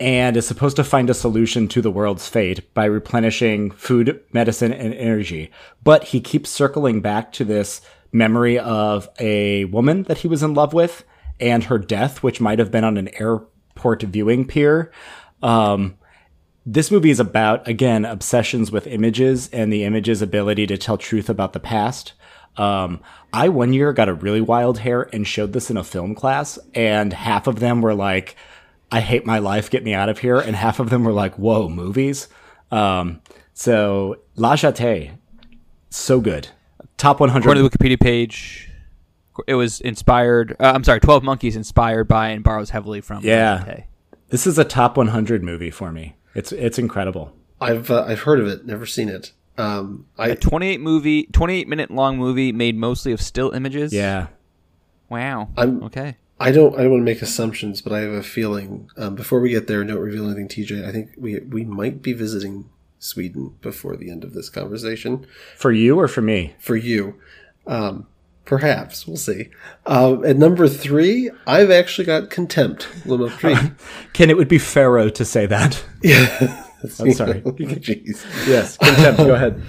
and is supposed to find a solution to the world's fate by replenishing food, medicine, and energy. But he keeps circling back to this memory of a woman that he was in love with and her death, which might have been on an airport viewing pier. Um, this movie is about again obsessions with images and the image's ability to tell truth about the past um, i one year got a really wild hair and showed this in a film class and half of them were like i hate my life get me out of here and half of them were like whoa movies um, so la jetée so good top 100 According to the Wikipedia page, it was inspired. Uh, I'm sorry, Twelve Monkeys inspired by and borrows heavily from. Yeah. This is a top 100 movie for me it's it's incredible I've, uh, I've heard of it, never seen it. Um, I, A 28 movie, 28 minute long movie made mostly of still images. yeah Wow. I'm- okay. I don't, I don't want to make assumptions, but I have a feeling, um, before we get there, don't reveal anything, TJ. I think we, we might be visiting Sweden before the end of this conversation. for you or for me for you. Um, perhaps we'll see. Um, at number three, I've actually got contempt. Le Meurtrier. ken it would be pharaoh to say that yeah, i'm sorry Jeez. yes contempt go ahead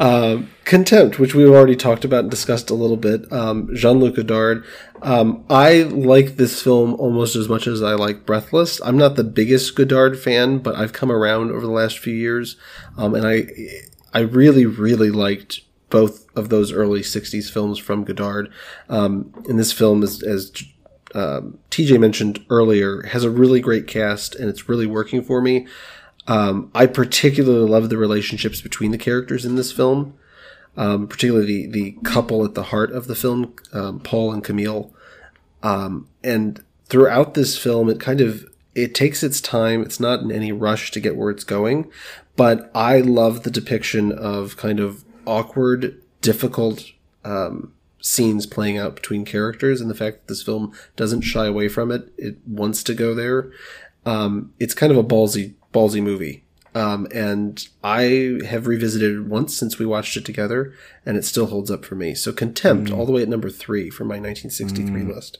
Um, contempt, which we've already talked about and discussed a little bit. Um, Jean Luc Godard. Um, I like this film almost as much as I like Breathless. I'm not the biggest Godard fan, but I've come around over the last few years, um, and I I really really liked both of those early '60s films from Godard. Um, and this film is as um, TJ mentioned earlier, has a really great cast and it's really working for me. Um, I particularly love the relationships between the characters in this film, um, particularly the, the couple at the heart of the film, um, Paul and Camille. Um, and throughout this film, it kind of it takes its time. It's not in any rush to get where it's going, but I love the depiction of kind of awkward, difficult um, scenes playing out between characters, and the fact that this film doesn't shy away from it. It wants to go there. Um, it's kind of a ballsy ballsy movie. Um, and I have revisited it once since we watched it together, and it still holds up for me. So Contempt, all the way at number three for my 1963 list.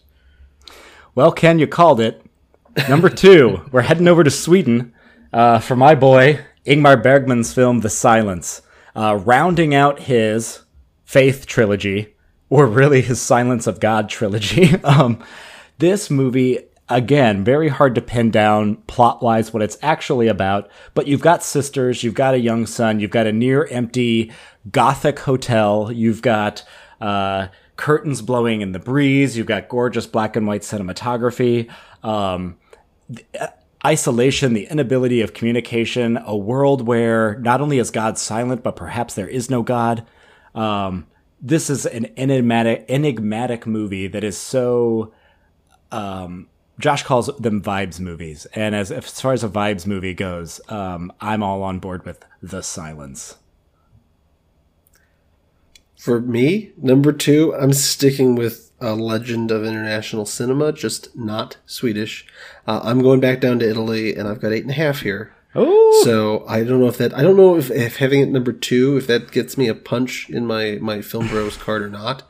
Well, Ken, you called it. Number two, we're heading over to Sweden uh, for my boy Ingmar Bergman's film The Silence, uh, rounding out his Faith trilogy, or really his Silence of God trilogy. um, this movie, again, very hard to pin down plot wise what it's actually about, but you've got sisters, you've got a young son, you've got a near empty Gothic hotel, you've got. Uh, curtains blowing in the breeze. You've got gorgeous black and white cinematography. Um, uh, isolation, the inability of communication, a world where not only is God silent, but perhaps there is no God. Um, this is an enigmatic, enigmatic movie that is so. Um, Josh calls them vibes movies, and as as far as a vibes movie goes, um, I'm all on board with The Silence. For me, number two, I'm sticking with a legend of international cinema, just not Swedish. Uh, I'm going back down to Italy, and I've got eight and a half here. Oh, So I don't know if that I don't know if, if having it number two if that gets me a punch in my my film bros card or not.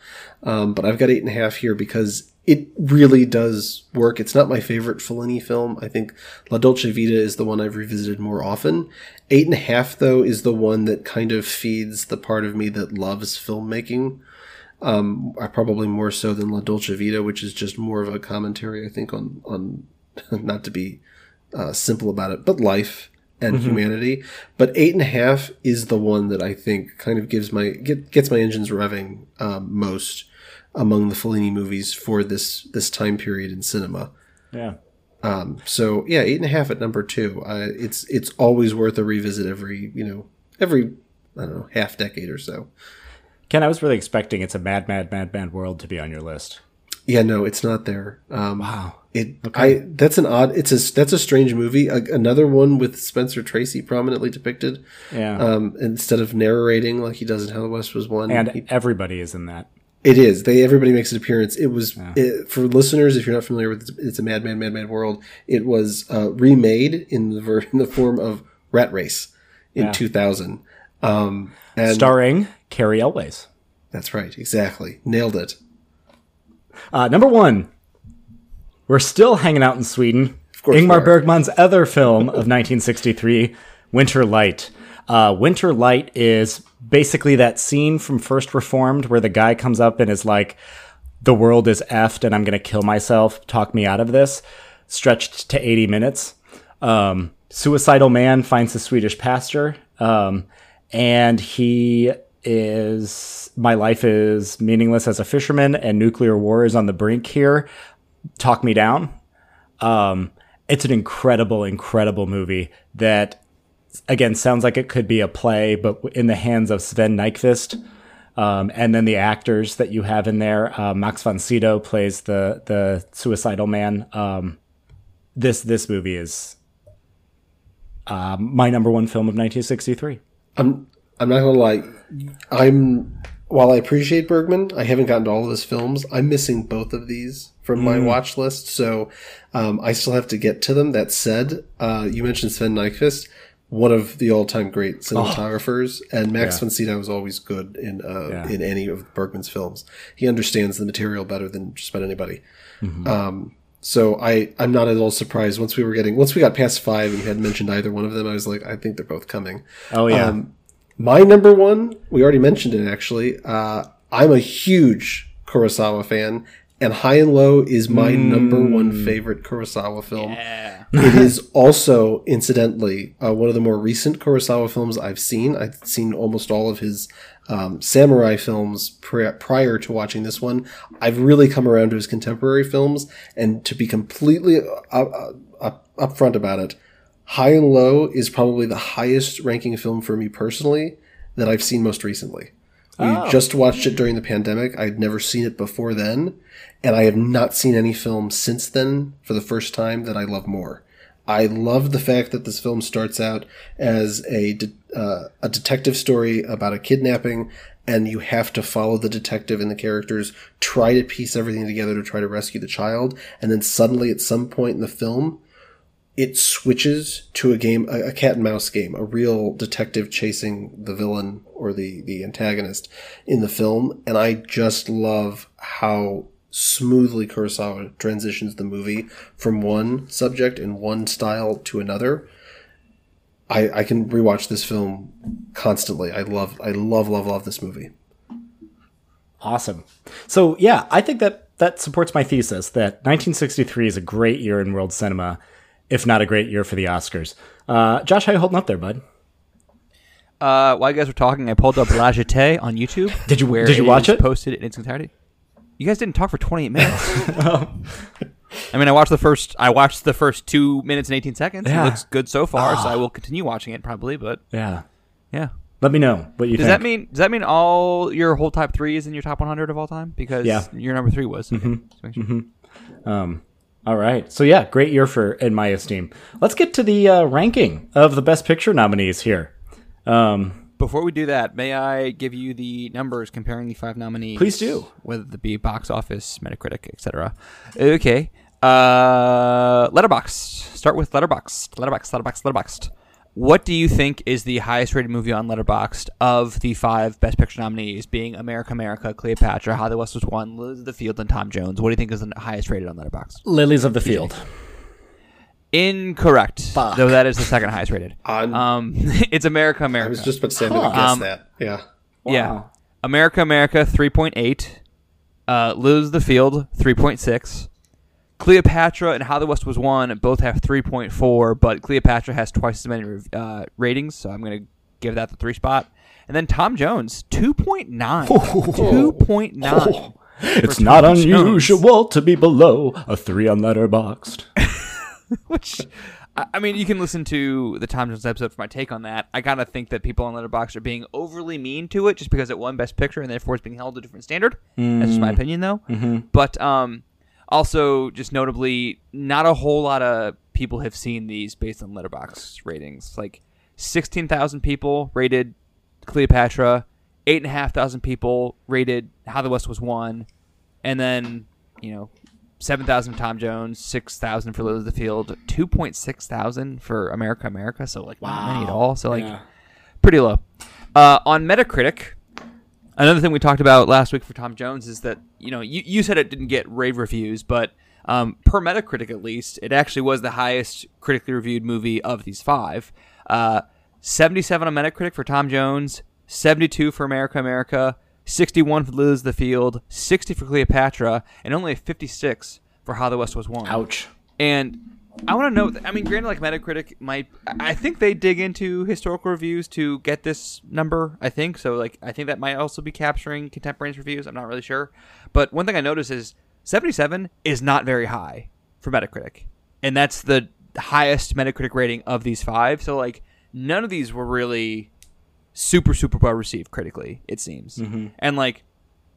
Um, but I've got eight and a half here because it really does work. It's not my favorite Fellini film. I think La Dolce Vita is the one I've revisited more often. Eight and a half though is the one that kind of feeds the part of me that loves filmmaking. Um, I probably more so than La Dolce Vita, which is just more of a commentary. I think on on not to be uh, simple about it, but life and humanity. But eight and a half is the one that I think kind of gives my get, gets my engines revving um, most among the Fellini movies for this this time period in cinema. yeah. Um, so yeah, eight and a half at number two. Uh, it's it's always worth a revisit every you know every I don't know half decade or so. Ken, I was really expecting it's a mad, mad, mad, mad world to be on your list. Yeah, no, it's not there. Um, Wow. It I that's an odd it's a that's a strange movie. A, another one with Spencer Tracy prominently depicted. Yeah. Um, instead of narrating like he does in How the West Was Won. and he- everybody is in that. it is. They everybody makes an appearance. It was it, for listeners if you're not familiar with it, it's a Madman Madman World. It was uh, remade in the ver- in the form of Rat Race in Yeah. 2000. Um, and Starring Cary Elwes. that's right, exactly nailed it. Uh, number one, we're still hanging out in Sweden. course Ingmar. Bergman's other film of 1963, Winter Light. Uh, Winter Light is basically that scene from First Reformed where the guy comes up and is like, the world is effed and I'm going to kill myself. Talk me out of this. Stretched to 80 minutes. Um, suicidal man finds a Swedish pastor. Um, and he is, my life is meaningless as a fisherman and nuclear war is on the brink here. Talk me down. Um, it's an incredible, incredible movie that, again, sounds like it could be a play, but in the hands of Sven Nykvist. Um, and then the actors that you have in there, uh, Max von Sydow plays the the suicidal man. Um, this this movie is uh, my number one film of 1963. I'm I'm not gonna lie. I'm while I appreciate Bergman, I haven't gotten to all of his films. I'm missing both of these from my watch list, so um, I still have to get to them. That said, uh, you mentioned Sven Nykvist, one of the all-time great cinematographers, and Max Yeah. von Sydow is always good in uh, Yeah. in any of Bergman's films. He understands the material better than just about anybody. Um, so I I'm not at all surprised once we were getting once we got past five and you hadn't mentioned either one of them. I was like, I think they're both coming. Oh yeah, Um, my number one, we already mentioned it actually. Uh, I'm a huge Kurosawa fan, and High and Low is my number one favorite Kurosawa film. it is also, incidentally, uh, one of the more recent Kurosawa films I've seen. I've seen almost all of his um, samurai films pri- prior to watching this one. I've really come around to his contemporary films, and to be completely uh, uh, up, upfront about it, High and Low is probably the highest ranking film for me personally that I've seen most recently. We just watched it during the pandemic. I'd never seen it before then, and I have not seen any film since then for the first time that I love more. I love the fact that this film starts out as a de- uh, a detective story about a kidnapping, and you have to follow the detective and the characters try to piece everything together to try to rescue the child, and then suddenly at some point in the film, it switches to a game, a, cat and mouse game, a real detective chasing the villain or the, the antagonist in the film. And I just love how smoothly Kurosawa transitions the movie from one subject and one style to another. I, I can rewatch this film constantly. I love, I love, love, love this movie. Awesome. So yeah, I think that that supports my thesis that 1963 is a great year in world cinema, if not a great year for the Oscars. Uh, Josh, how you holding up there, bud? Uh, while you guys were talking, I pulled up La Jetée on YouTube. Did you- where did you watch it? Posted in its entirety. You guys didn't talk for 28 minutes. I mean, I watched the first. I watched the first two minutes and 18 seconds. Yeah. It looks good so far, so I will continue watching it probably. But Yeah. yeah, Let me know what you does think. that mean does that mean all your whole top three is in your top 100 of all time? Because Yeah. Mm-hmm. your number three was. Okay. Just make sure. Um, all right. So yeah, great year for in my esteem. Let's get to the uh, ranking of the best picture nominees here. Um, Before we do that, may I give you the numbers comparing the five nominees? Please do. Whether it be box office, Metacritic, etc. Okay. Uh, Letterboxd. Start with letterbox. Letterboxd. Letterboxd. Letterboxd. What do you think is the highest rated movie on Letterboxd of the five Best Picture nominees, being America, America, Cleopatra, How the West Was Won, Lilies of the Field, and Tom Jones? What do you think is the highest rated on Letterboxd? Lilies of the Field. Incorrect. Fuck. Though that is the second highest rated. On- Um, it's America, I America. was just about to say, I'm going to guess Um, that. Yeah. Yeah. America, America, 3.8. Uh, Lose the Field, 3.6. Cleopatra and How the West Was Won both have 3.4, but Cleopatra has twice as many uh, ratings, so I'm going to give that the three spot. And then Tom Jones, 2.9. 2.9. It's For not Tom Jones. unusual to be below a three on Letterboxd. Which, I mean, you can listen to the Tom Jones episode for my take on that. I kind of think that people on Letterboxd are being overly mean to it just because it won Best Picture and therefore it's being held to a different standard. That's just my opinion, though. But um, also, just notably, not a whole lot of people have seen these based on Letterboxd ratings. Like, 16,000 people rated Cleopatra, 8,500 people rated How the West Was Won, and then, you know, 7,000 Tom Jones, 6,000 for Lily of the Field, 2.6 thousand for America America, so like not many at all. So like Yeah. pretty low. Uh, on Metacritic, another thing we talked about last week for Tom Jones is that you know you, you said it didn't get rave reviews, but um, per Metacritic at least, it actually was the highest critically reviewed movie of these five. Uh, 77 on Metacritic for Tom Jones, 72 for America America, 61 for Lose the Field, 60 for Cleopatra, and only a 56 for How the West Was Won. Ouch. And I want to know. I mean, granted, like Metacritic might. I think they dig into historical reviews to get this number. I think so. Like, I think that might also be capturing contemporaneous reviews. I'm not really sure. But one thing I noticed is 77 is not very high for Metacritic, and that's the highest Metacritic rating of these five. So like, none of these were really super super well received critically. It seems, mm-hmm. and like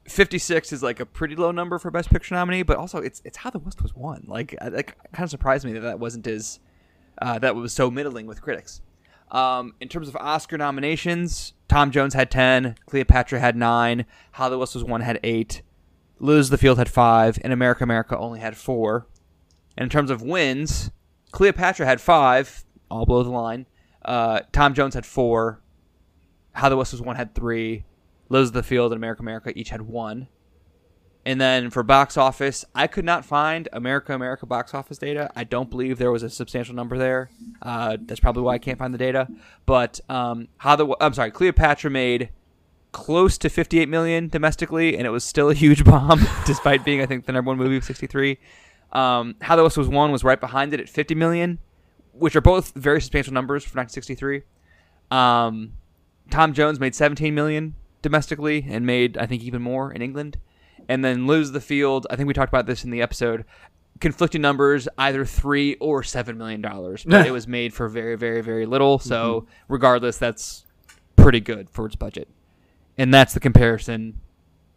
56 is like a pretty low number for best picture nominee, but also it's it's how the West was won. Like that kind of surprised me that that wasn't as uh, that was so middling with critics. Um, in terms of Oscar nominations, Tom Jones had 10, Cleopatra had 9, How the West was Won had 8, Lose the Field had 5, and America America only had 4. And in terms of wins, Cleopatra had 5, all below the line. Uh, Tom Jones had 4, How the West Was Won had 3, Lose the Field and America America each had 1. And then for box office, I could not find America America box office data. I don't believe there was a substantial number there. Uh, that's probably why I can't find the data. But um, how the I'm sorry, Cleopatra made close to 58 million domestically, and it was still a huge bomb, despite being I think the number one movie of 63. Um, how the West was Won was right behind it at 50 million, which are both very substantial numbers for 1963. Um, Tom Jones made 17 million domestically and made I think even more in England. And then lose the field. I think we talked about this in the episode. Conflicting numbers, either three or seven million dollars, but it was made for very, very, very little. So regardless, that's pretty good for its budget. And that's the comparison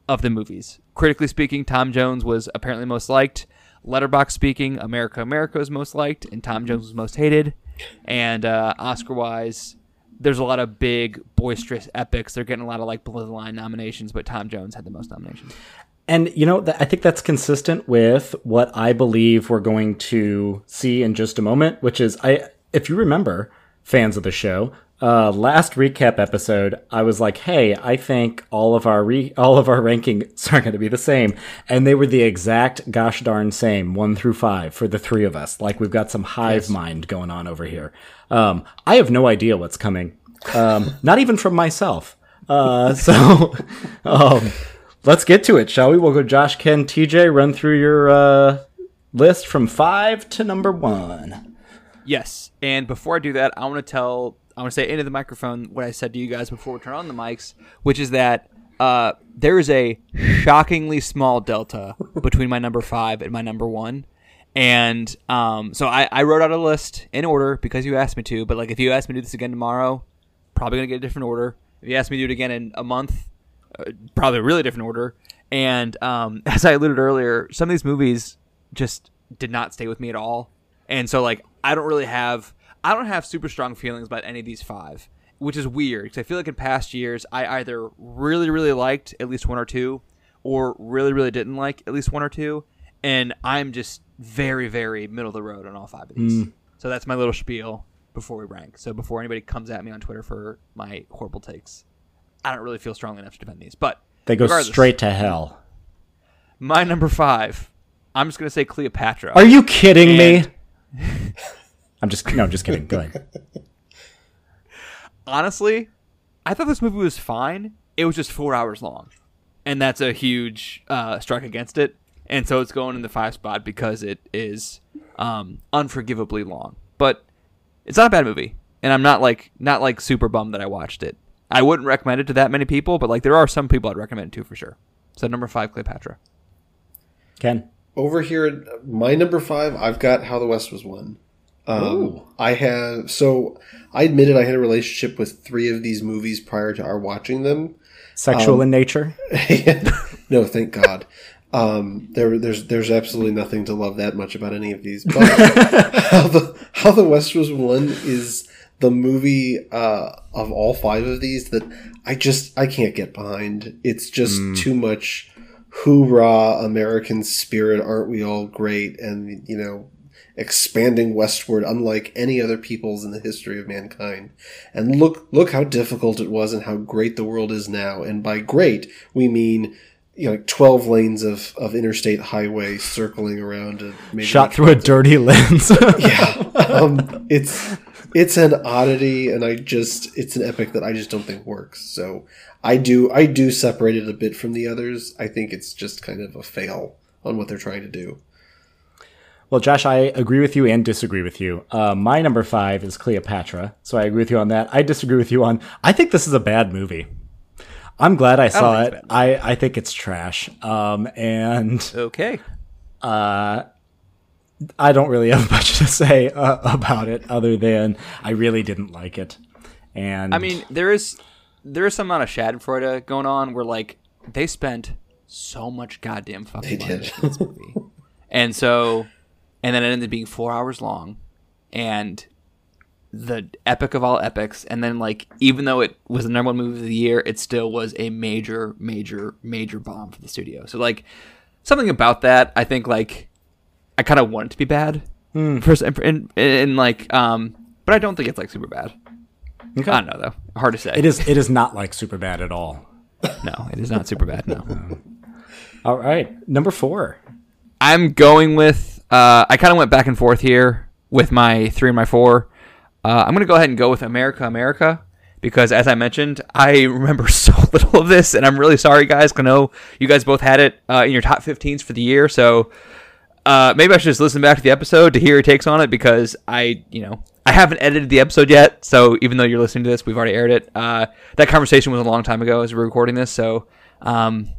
of the movies. Critically speaking, Tom Jones was apparently most liked. Letterboxd speaking, America America was most liked, and Tom Jones was most hated. And uh, Oscar wise, there's a lot of big, boisterous epics. They're getting a lot of like below the line nominations, but Tom Jones had the most nominations. and you know, I think that's consistent with what I believe we're going to see in just a moment, which is I if you remember, fans of the show, uh, last recap episode, I was like, "Hey, I think all of our re- all of our rankings are going to be the same," and they were the exact gosh darn same, one through five for the three of us. Like we've got some hive mind going on over here. Um, I have no idea what's coming, um, not even from myself. Uh, so, um, let's get to it, shall we? We'll go Josh, Ken, TJ, run through your uh, list from five to number one. Yes, and before I do that, I want to tell, I want to say into the microphone what I said to you guys before we turn on the mics, which is that uh, there is a shockingly small delta between my number five and my number one. And um, so I, I wrote out a list in order because you asked me to. But like, if you asked me to do this again tomorrow, probably gonna get a different order. If you ask me to do it again in a month, uh, probably a really different order. And um, as I alluded earlier, some of these movies just did not stay with me at all. And so like I don't really have I don't have super strong feelings about any of these five, which is weird because I feel like in past years I either really really liked at least one or two, or really really didn't like at least one or two, and I'm just very very middle of the road on all five of these. Mm. So that's my little spiel before we rank. So before anybody comes at me on Twitter for my horrible takes, I don't really feel strongly enough to defend these. But They go straight to hell. My number five. I'm just gonna say Cleopatra. Are you kidding And- me? I'm just no, I'm just kidding. Go ahead. honestly, I thought this movie was fine. It was just four hours long, and that's a huge uh, strike against it. And so it's going in the five spot because it is um, unforgivably long. But it's not a bad movie, and I'm not like not like super bummed that I watched it. I wouldn't recommend it to that many people, but like there are some people I'd recommend it to for sure. So number five, Cleopatra. Ken. Over here, at my number five, I've got How the West Was Won. Um, I have so I admitted I had a relationship with three of these movies prior to our watching them. Sexual Um, in nature. no, thank God. Um, there, there's, there's absolutely nothing to love that much about any of these. But how the how the West was won is the movie uh, of all five of these that I just I can't get behind. It's just too much hoorah American spirit. Aren't we all great? And you know, expanding westward, unlike any other peoples in the history of mankind. And look, look how difficult it was, and how great the world is now. And by great, we mean you know, like twelve lanes of, of interstate highway circling around a maybe Shot through a dirty lens. yeah, um, it's it's an oddity, and I just it's an epic that I just don't think works. So I do I do separate it a bit from the others. I think it's just kind of a fail on what they're trying to do. Well, Josh, I agree with you and disagree with you. Uh, my number five is Cleopatra, so I agree with you on that. I disagree with you on. I think this is a bad movie. I'm glad I saw think it. I, I think it's trash. Um, and Okay. Uh, I don't really have much to say uh, about it other than I really didn't like it. And I mean, there is there is some amount of Schadenfreude going on where like they spent so much goddamn fucking They money did. on this movie, and so and then it ended up being four hours long, and the epic of all epics, and then like even though it was the number one movie of the year, it still was a major, major, major bomb for the studio. So like something about that, I think like I kind of want it to be bad, for, and, and like um, but I don't think it's like super bad. Okay. I don't know though. Hard to say. it is it is not like super bad at all. No, it is not super bad. No, All right, number four. I'm going with. Uh, I kind of went back and forth here with my three and my four. Uh, I'm going to go ahead and go with America, America, because as I mentioned, I remember so little of this, and I'm really sorry, guys. I know you guys both had it uh, in your top 15s for the year, so uh, maybe I should just listen back to the episode to hear your takes on it because I, you know, I haven't edited the episode yet. So even though you're listening to this, we've already aired it. Uh, that conversation was a long time ago as we we're recording this. So, um,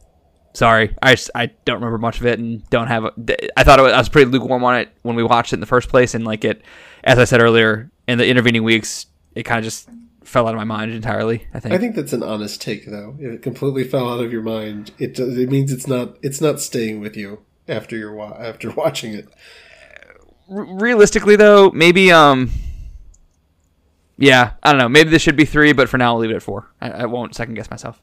sorry, I, I don't remember much of it and don't have. A, I thought it was, I was pretty lukewarm on it when we watched it in the first place, and like it, as I said earlier, in the intervening weeks, it kind of just fell out of my mind entirely. I think. I think that's an honest take, though. If it completely fell out of your mind, it it means it's not it's not staying with you after you're wa- after watching it. Realistically though, maybe um yeah, I don't know. Maybe this should be three, but for now I'll leave it at four. I, I won't second guess myself.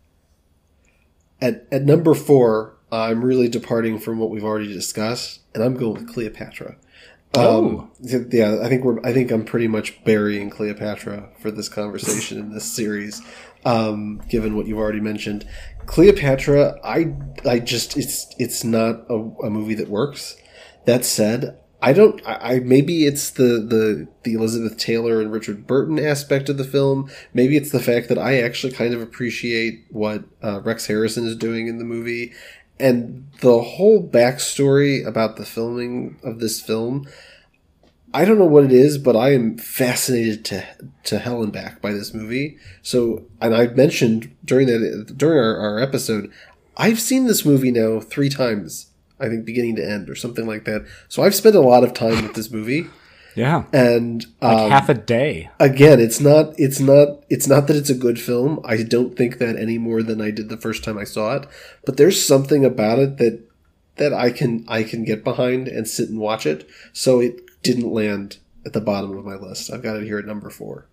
At at number four, I'm really departing from what we've already discussed, and I'm going with Cleopatra. Oh. Um, yeah, I think we're. I think I'm pretty much burying Cleopatra for this conversation in this series, um, given what you've already mentioned. Cleopatra, I, I just it's it's not a, a movie that works. That said, I don't. I, I maybe it's the the the Elizabeth Taylor and Richard Burton aspect of the film. Maybe it's the fact that I actually kind of appreciate what uh, Rex Harrison is doing in the movie, and the whole backstory about the filming of this film. I don't know what it is, but I am fascinated to to hell and back by this movie. So, and I mentioned during that during our, our episode, I've seen this movie now three times. I think beginning to end or something like that. So I've spent a lot of time with this movie, Yeah. and Like um, half a day. again, it's not it's not it's not that it's a good film. I don't think that any more than I did the first time I saw it. But there's something about it that that I can I can get behind and sit and watch it. So it didn't land at the bottom of my list. I've got it here at number four.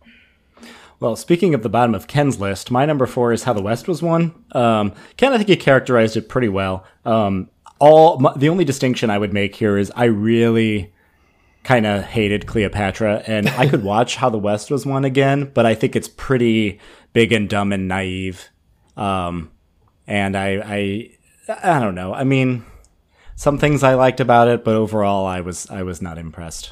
Well, speaking of the bottom of Ken's list, my number four is How the West Was Won. Um, Ken, I think you characterized it pretty well. Um, all my, the only distinction I would make here is I really kind of hated Cleopatra, and I could watch How the West Was Won again, but I think it's pretty big and dumb and naive. Um, and I, I, I don't know. I mean, some things I liked about it, but overall, I was I was not impressed.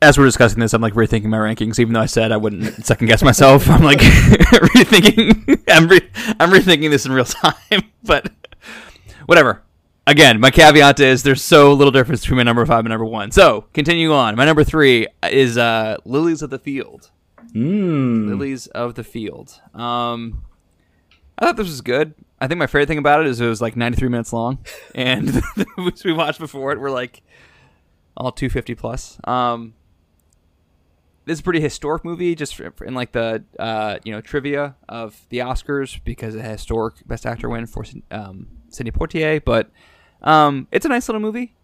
As we're discussing this, I'm like rethinking my rankings, even though I said I wouldn't second guess myself. I'm like rethinking. I'm re- I'm rethinking this in real time, but whatever. Again, my caveat is there's so little difference between my number five and number one. So continue on. My number three is uh, Lilies of the Field. Mm. Lilies of the Field. Um, I thought this was good. I think my favorite thing about it is it was like 93 minutes long, and the movies we watched before it were like all 250 plus. Um, this is a pretty historic movie, just in like the uh, you know trivia of the Oscars because it had historic Best Actor win for um, Sidney Poitier, But um, it's a nice little movie.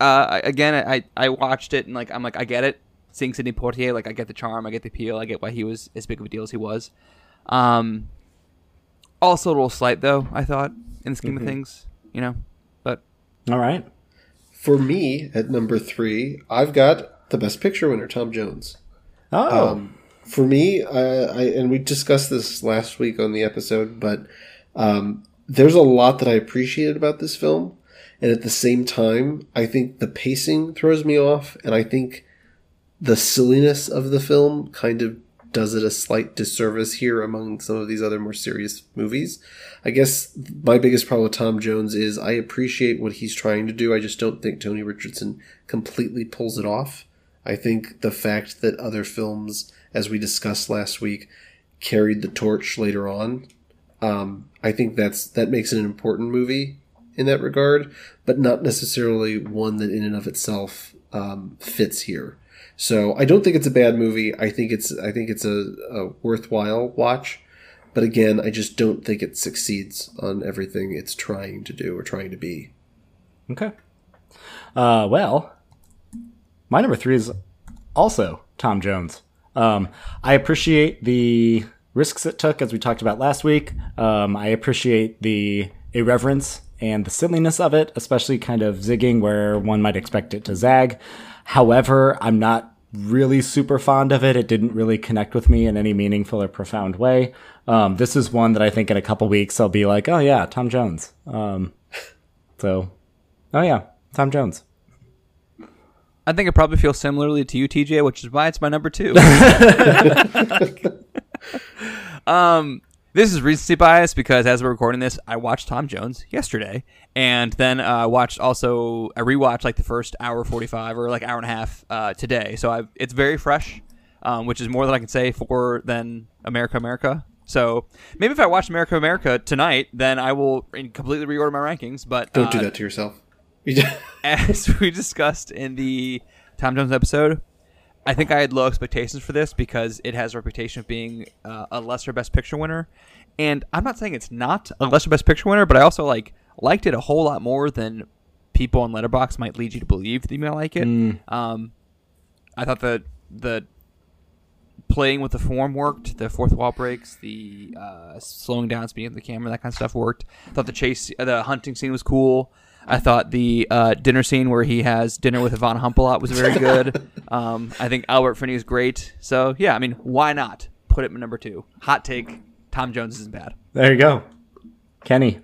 Uh, again, I I watched it and like I'm like I get it. Seeing Sidney Poitier, like I get the charm, I get the appeal, I get why he was as big of a deal as he was. Um, also a little slight though, I thought in the scheme of things, you know. But All right. For me, at number three, I've got the Best Picture winner, Tom Jones. Oh. Um, for me, I, I and we discussed this last week on the episode, but um, there's a lot that I appreciated about this film, and at the same time, I think the pacing throws me off, and I think the silliness of the film kind of does it a slight disservice here among some of these other more serious movies. I guess my biggest problem with Tom Jones is I appreciate what he's trying to do. I just don't think Tony Richardson completely pulls it off. I think the fact that other films, as we discussed last week, carried the torch later on, um, I think that's that makes it an important movie in that regard, but not necessarily one that in and of itself um, fits here. So I don't think it's a bad movie. I think it's I think it's a, a worthwhile watch, but again, I just don't think it succeeds on everything it's trying to do or trying to be. Okay. Uh, well, my number three is also Tom Jones. Um, I appreciate the risks it took, as we talked about last week. Um, I appreciate the irreverence and the silliness of it, especially kind of zigging where one might expect it to zag. However, I'm not really super fond of it. It didn't really connect with me in any meaningful or profound way. Um, this is one that I think in a couple weeks I'll be like, oh yeah, Tom Jones. Um, so, oh yeah, Tom Jones. I think it probably feels similarly to you, TJ, which is why it's my number two. um, this is recency bias because as we're recording this, I watched Tom Jones yesterday, and then uh, watched also I rewatched like the first hour forty five or like hour and a half uh, today. So I it's very fresh, um, which is more than I can say for than America America. So maybe if I watch America America tonight, then I will completely reorder my rankings. But Don't do uh, that to yourself. as we discussed in the Tom Jones episode, I think I had low expectations for this because it has a reputation of being uh, a lesser Best Picture winner, and I'm not saying it's not a lesser Best Picture winner, but I also like liked it a whole lot more than people on Letterboxd might lead you to believe that you might like it. Um, I thought the the playing with the form worked. The fourth wall breaks, the uh, slowing down, speeding up the camera, that kind of stuff worked. I thought the chase, the hunting scene was cool. I thought the uh, dinner scene where he has dinner with Yvonne Humpalot was very good. um, I think Albert Finney is great. So yeah, I mean, why not put it number two? Hot take: Tom Jones isn't bad. There you go, Kenny.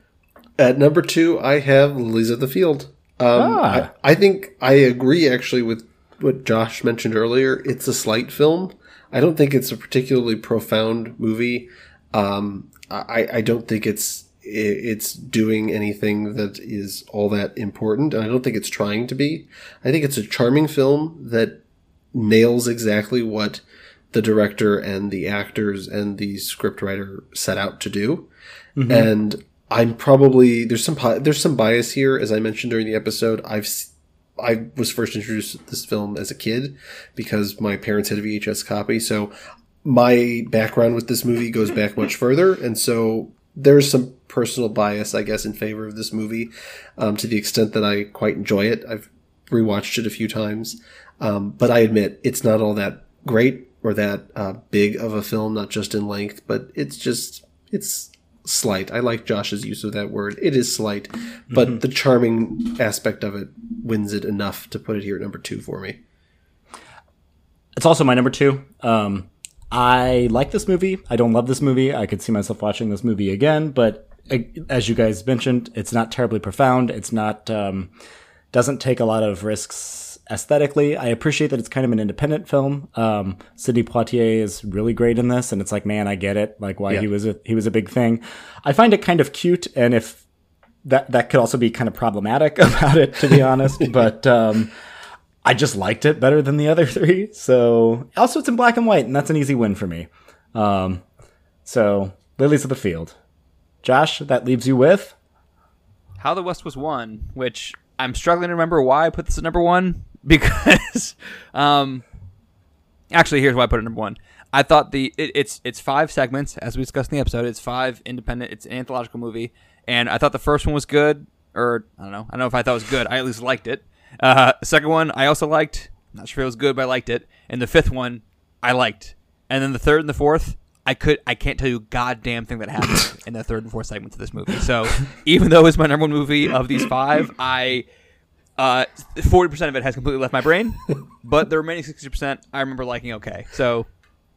At number two, I have Lilies of the Field. Um, Ah. I, I think I agree actually with what Josh mentioned earlier. It's a slight film. I don't think it's a particularly profound movie. Um, I, I don't think it's i- it's doing anything that is all that important, and I don't think it's trying to be. I think it's a charming film that nails exactly what the director and the actors and the scriptwriter set out to do. Mm-hmm. And I'm probably there's some there's some bias here, as I mentioned during the episode. I've I was first introduced to this film as a kid because my parents had a VHS copy, so my background with this movie goes back much further, and so there's some personal bias, I guess, in favor of this movie, um, to the extent that I quite enjoy it. I've rewatched it a few times, um, but I admit it's not all that great or that uh, big of a film, not just in length, but it's just it's slight. I like Josh's use of that word. It is slight, but the charming aspect of it wins it enough to put it here at number two for me. It's also my number two. Um, I like this movie. I don't love this movie. I could see myself watching this movie again, but uh, as you guys mentioned, it's not terribly profound. It's not um, doesn't take a lot of risks aesthetically. I appreciate that it's kind of an independent film. Um, Sidney Poitier is really great in this, and it's like, man, I get it, like why Yeah. he was a he was a big thing. I find it kind of cute, and if that that could also be kind of problematic about it, to be honest, but. Um, I just liked it better than the other three. So also it's in black and white, and that's an easy win for me. Um, so Lilies of the Field. Josh, that leaves you with How the West Was Won, which I'm struggling to remember why I put this at number one because, um, actually, here's why I put it number one. I thought the it, it's it's five segments as we discussed in the episode. It's five independent. It's an anthological movie, and I thought the first one was good, or I don't know. I don't know if I thought it was good. I at least liked it. Uh, the second one I also liked. Not sure if it was good, but I liked it. And the fifth one I liked. And then the third and the fourth, I could I can't tell you goddamn thing that happened in the third and fourth segments of this movie. So even though it's my number one movie of these five, I uh forty percent of it has completely left my brain, but the remaining sixty percent I remember liking okay. So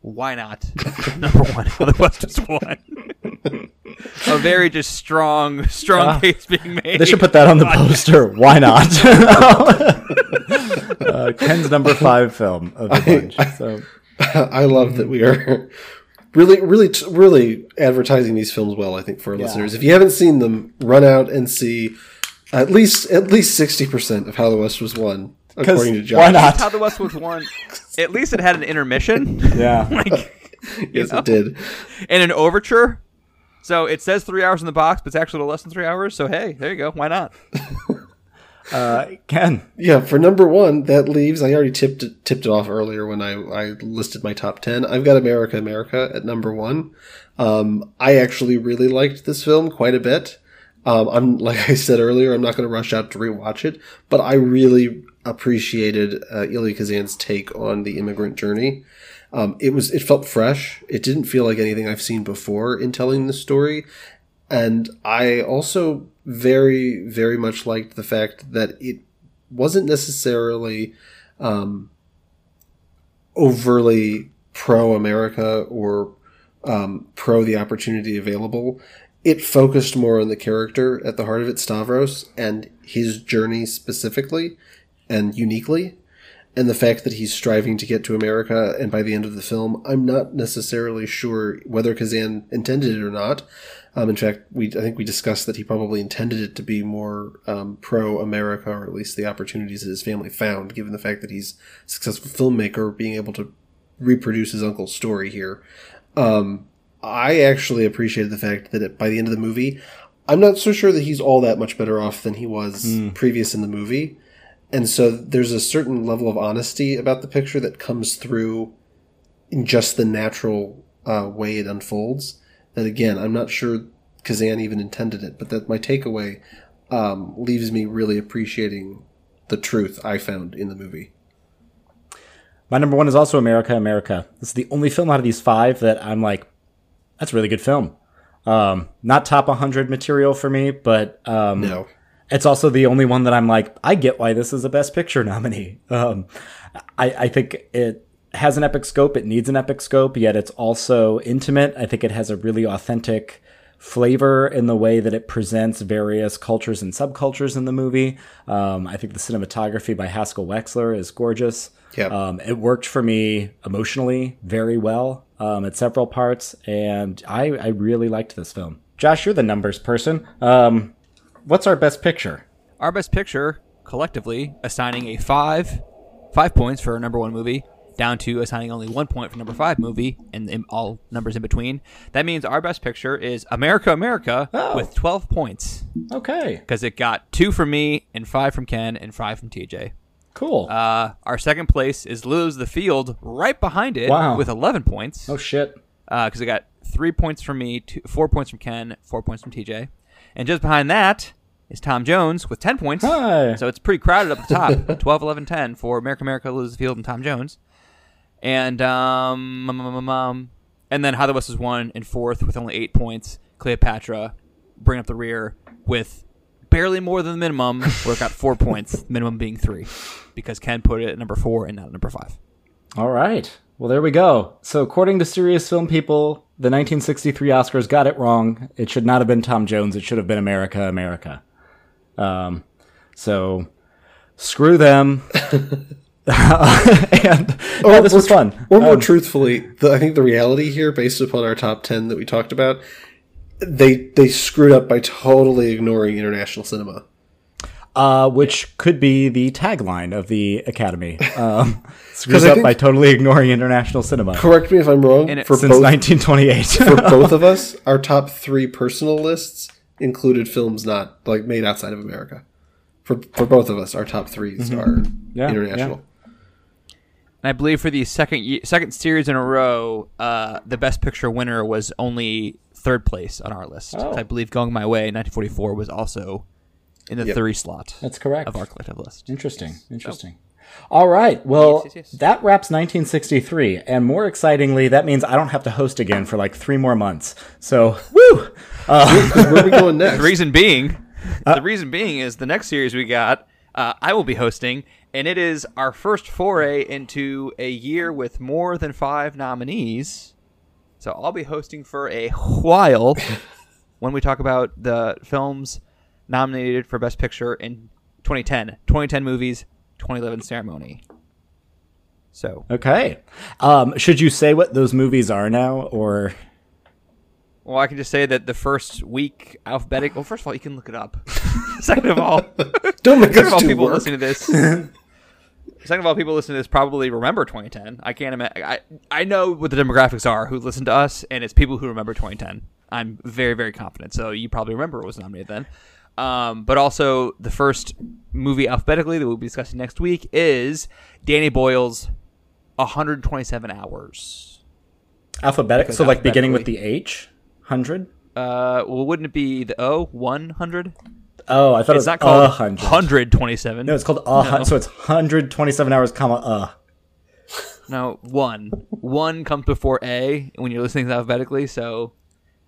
why not number one? The West one. A very just strong, strong Ah. case being made. they should put that on the poster. Why not? uh, Ken's number five film of the bunch. So I love that we are really, really, really advertising these films well. I think for our listeners, if you haven't seen them, run out and see at least at least sixty percent of How the West Was Won, according to Josh. why not? How the West was Won. At least it had an intermission. Yeah. like Yes, know? it did. and an overture. So it says three hours in the box, but it's actually less than three hours. So hey, there you go. Why not? Uh, Ken. Yeah, for number one, that leaves. I already tipped it, tipped it off earlier when I, I listed my top ten. I've got America, America at number one. Um, I actually really liked this film quite a bit. Um, I'm like I said earlier, I'm not going to rush out to rewatch it, but I really appreciated uh, Elia Kazan's take on the immigrant journey. Um, it was it felt fresh. It didn't feel like anything I've seen before in telling the story, and I also very very much liked the fact that it wasn't necessarily um, overly pro America or um, pro the opportunity available. It focused more on the character at the heart of it, Stavros, and his journey specifically and uniquely, and the fact that he's striving to get to America. And by the end of the film, I'm not necessarily sure whether Kazan intended it or not. Um, in fact, we I think we discussed that he probably intended it to be more um, pro America, or at least the opportunities that his family found, given the fact that he's a successful filmmaker, being able to reproduce his uncle's story here. Um, I actually appreciated the fact that it, by the end of the movie, I'm not so sure that he's all that much better off than he was previous in the movie. And so there's a certain level of honesty about the picture that comes through in just the natural uh, way it unfolds. That again, I'm not sure Kazan even intended it, but that my takeaway um, leaves me really appreciating the truth I found in the movie. my number one is also America, America. This is the only film out of these five that I'm like, that's a really good film. Um, not top 100 material for me, but um, No. It's also the only one that I'm like, I get why this is a Best Picture nominee. Um, I, I think it has an epic scope. It needs an epic scope, yet it's also intimate. I think it has a really authentic flavor in the way that it presents various cultures and subcultures in the movie. Um, I think the cinematography by Haskell Wexler is gorgeous. Yep. Um, it worked for me emotionally very well um, at several parts, and I, I really liked this film. Josh, you're the numbers person. Um, what's our best picture? Our best picture, collectively, assigning a five, five points for our number one movie, down to assigning only one point for number five movie, and all numbers in between. That means our best picture is America, America, Oh. with twelve points Okay, because it got two from me and five from Ken and five from TJ. cool. Uh, our second place is Lose the Field, right behind it, Wow. with eleven points. oh shit. because I got three points from me, two, four points from Ken, four points from TJ, and just behind that is Tom Jones with ten points. Hi. So it's pretty crowded up the top, 12, 11, 10 for America, America, Lose the Field, and Tom Jones, and um, um, um, um, um, and then How the West was Won in fourth with only eight points. Cleopatra bring up the rear with barely more than the minimum, where it got four points, minimum being three, because Ken put it at number four and not number five. All right. Well, there we go. So, according to serious film people, the 1963 Oscars got it wrong. It should not have been Tom Jones. It should have been America, America. Um, so, screw them. and yeah, this was fun. Or more Um, truthfully, the, I think the reality here, based upon our top ten that we talked about, they they screwed up by totally ignoring international cinema. uh, which could be the tagline of the Academy. Um, screws 'Cause up think- by totally ignoring international cinema Correct me if I'm wrong. It- For since both 1928. for both of us, our top three personal lists included films not like made outside of America. For for both of us, our top 3s are Mm-hmm. Yeah, international. And I believe for the second second series in a row, uh, the best picture winner was only third place on our list. Oh. I believe Going My Way, 1944, was also in the Yep. three slot That's correct. of our collective list. Interesting. Interesting. All right. Well, Yes, yes, yes. that wraps 1963, and more excitingly, that means I don't have to host again for like three more months. So, woo! Where are we going next? The reason being, Uh, the reason being is the next series we got, uh, I will be hosting, and it is our first foray into a year with more than five nominees. So I'll be hosting for a while when we talk about the films nominated for Best Picture in 2010, 2010 movies, 2011 ceremony. So Okay. Um, should you say what those movies are now, or Well, I can just say that the first week alphabetic. Well, first of all, you can look it up. Second of all, Don't make second of us all, do people work. listening to this. second of all, people listening to this probably remember 2010. I can't imagine. I I know what the demographics are who listen to us, and it's people who remember 2010. I'm very very confident. So you probably remember it was nominated then. Um, but also the first movie alphabetically that we'll be discussing next week is Danny Boyle's 127 hours. alphabetic? Because So, like beginning with the H, hundred. Uh, well, wouldn't it be the 100? Oh, I thought it was not called a hundred. 127. No, it's called a hundred. So it's 127 hours, comma uh. No, one. One comes before A when you're listening alphabetically. So,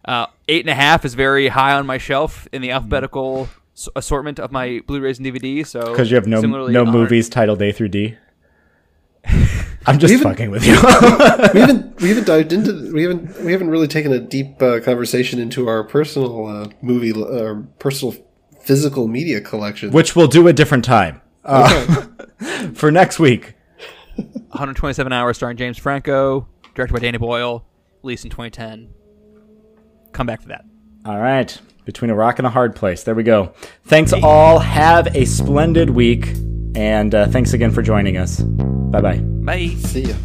uh, eight and a half is very high on my shelf in the alphabetical s- assortment of my Blu-rays and DVDs. So, Because you have no no on- movies titled A through D. I'm just Even- fucking with you. we haven't we haven't dived into we haven't we haven't really taken a deep uh, conversation into our personal uh, movie uh, personal physical media collection. Which we'll do a different time. Uh, for next week. 127 hours, starring James Franco, directed by Danny Boyle, released in 2010. Come back to that. All right. Between a rock and a hard place. There we go. Thanks all. Have a splendid week. And uh, thanks again for joining us. Bye bye. Bye. See ya.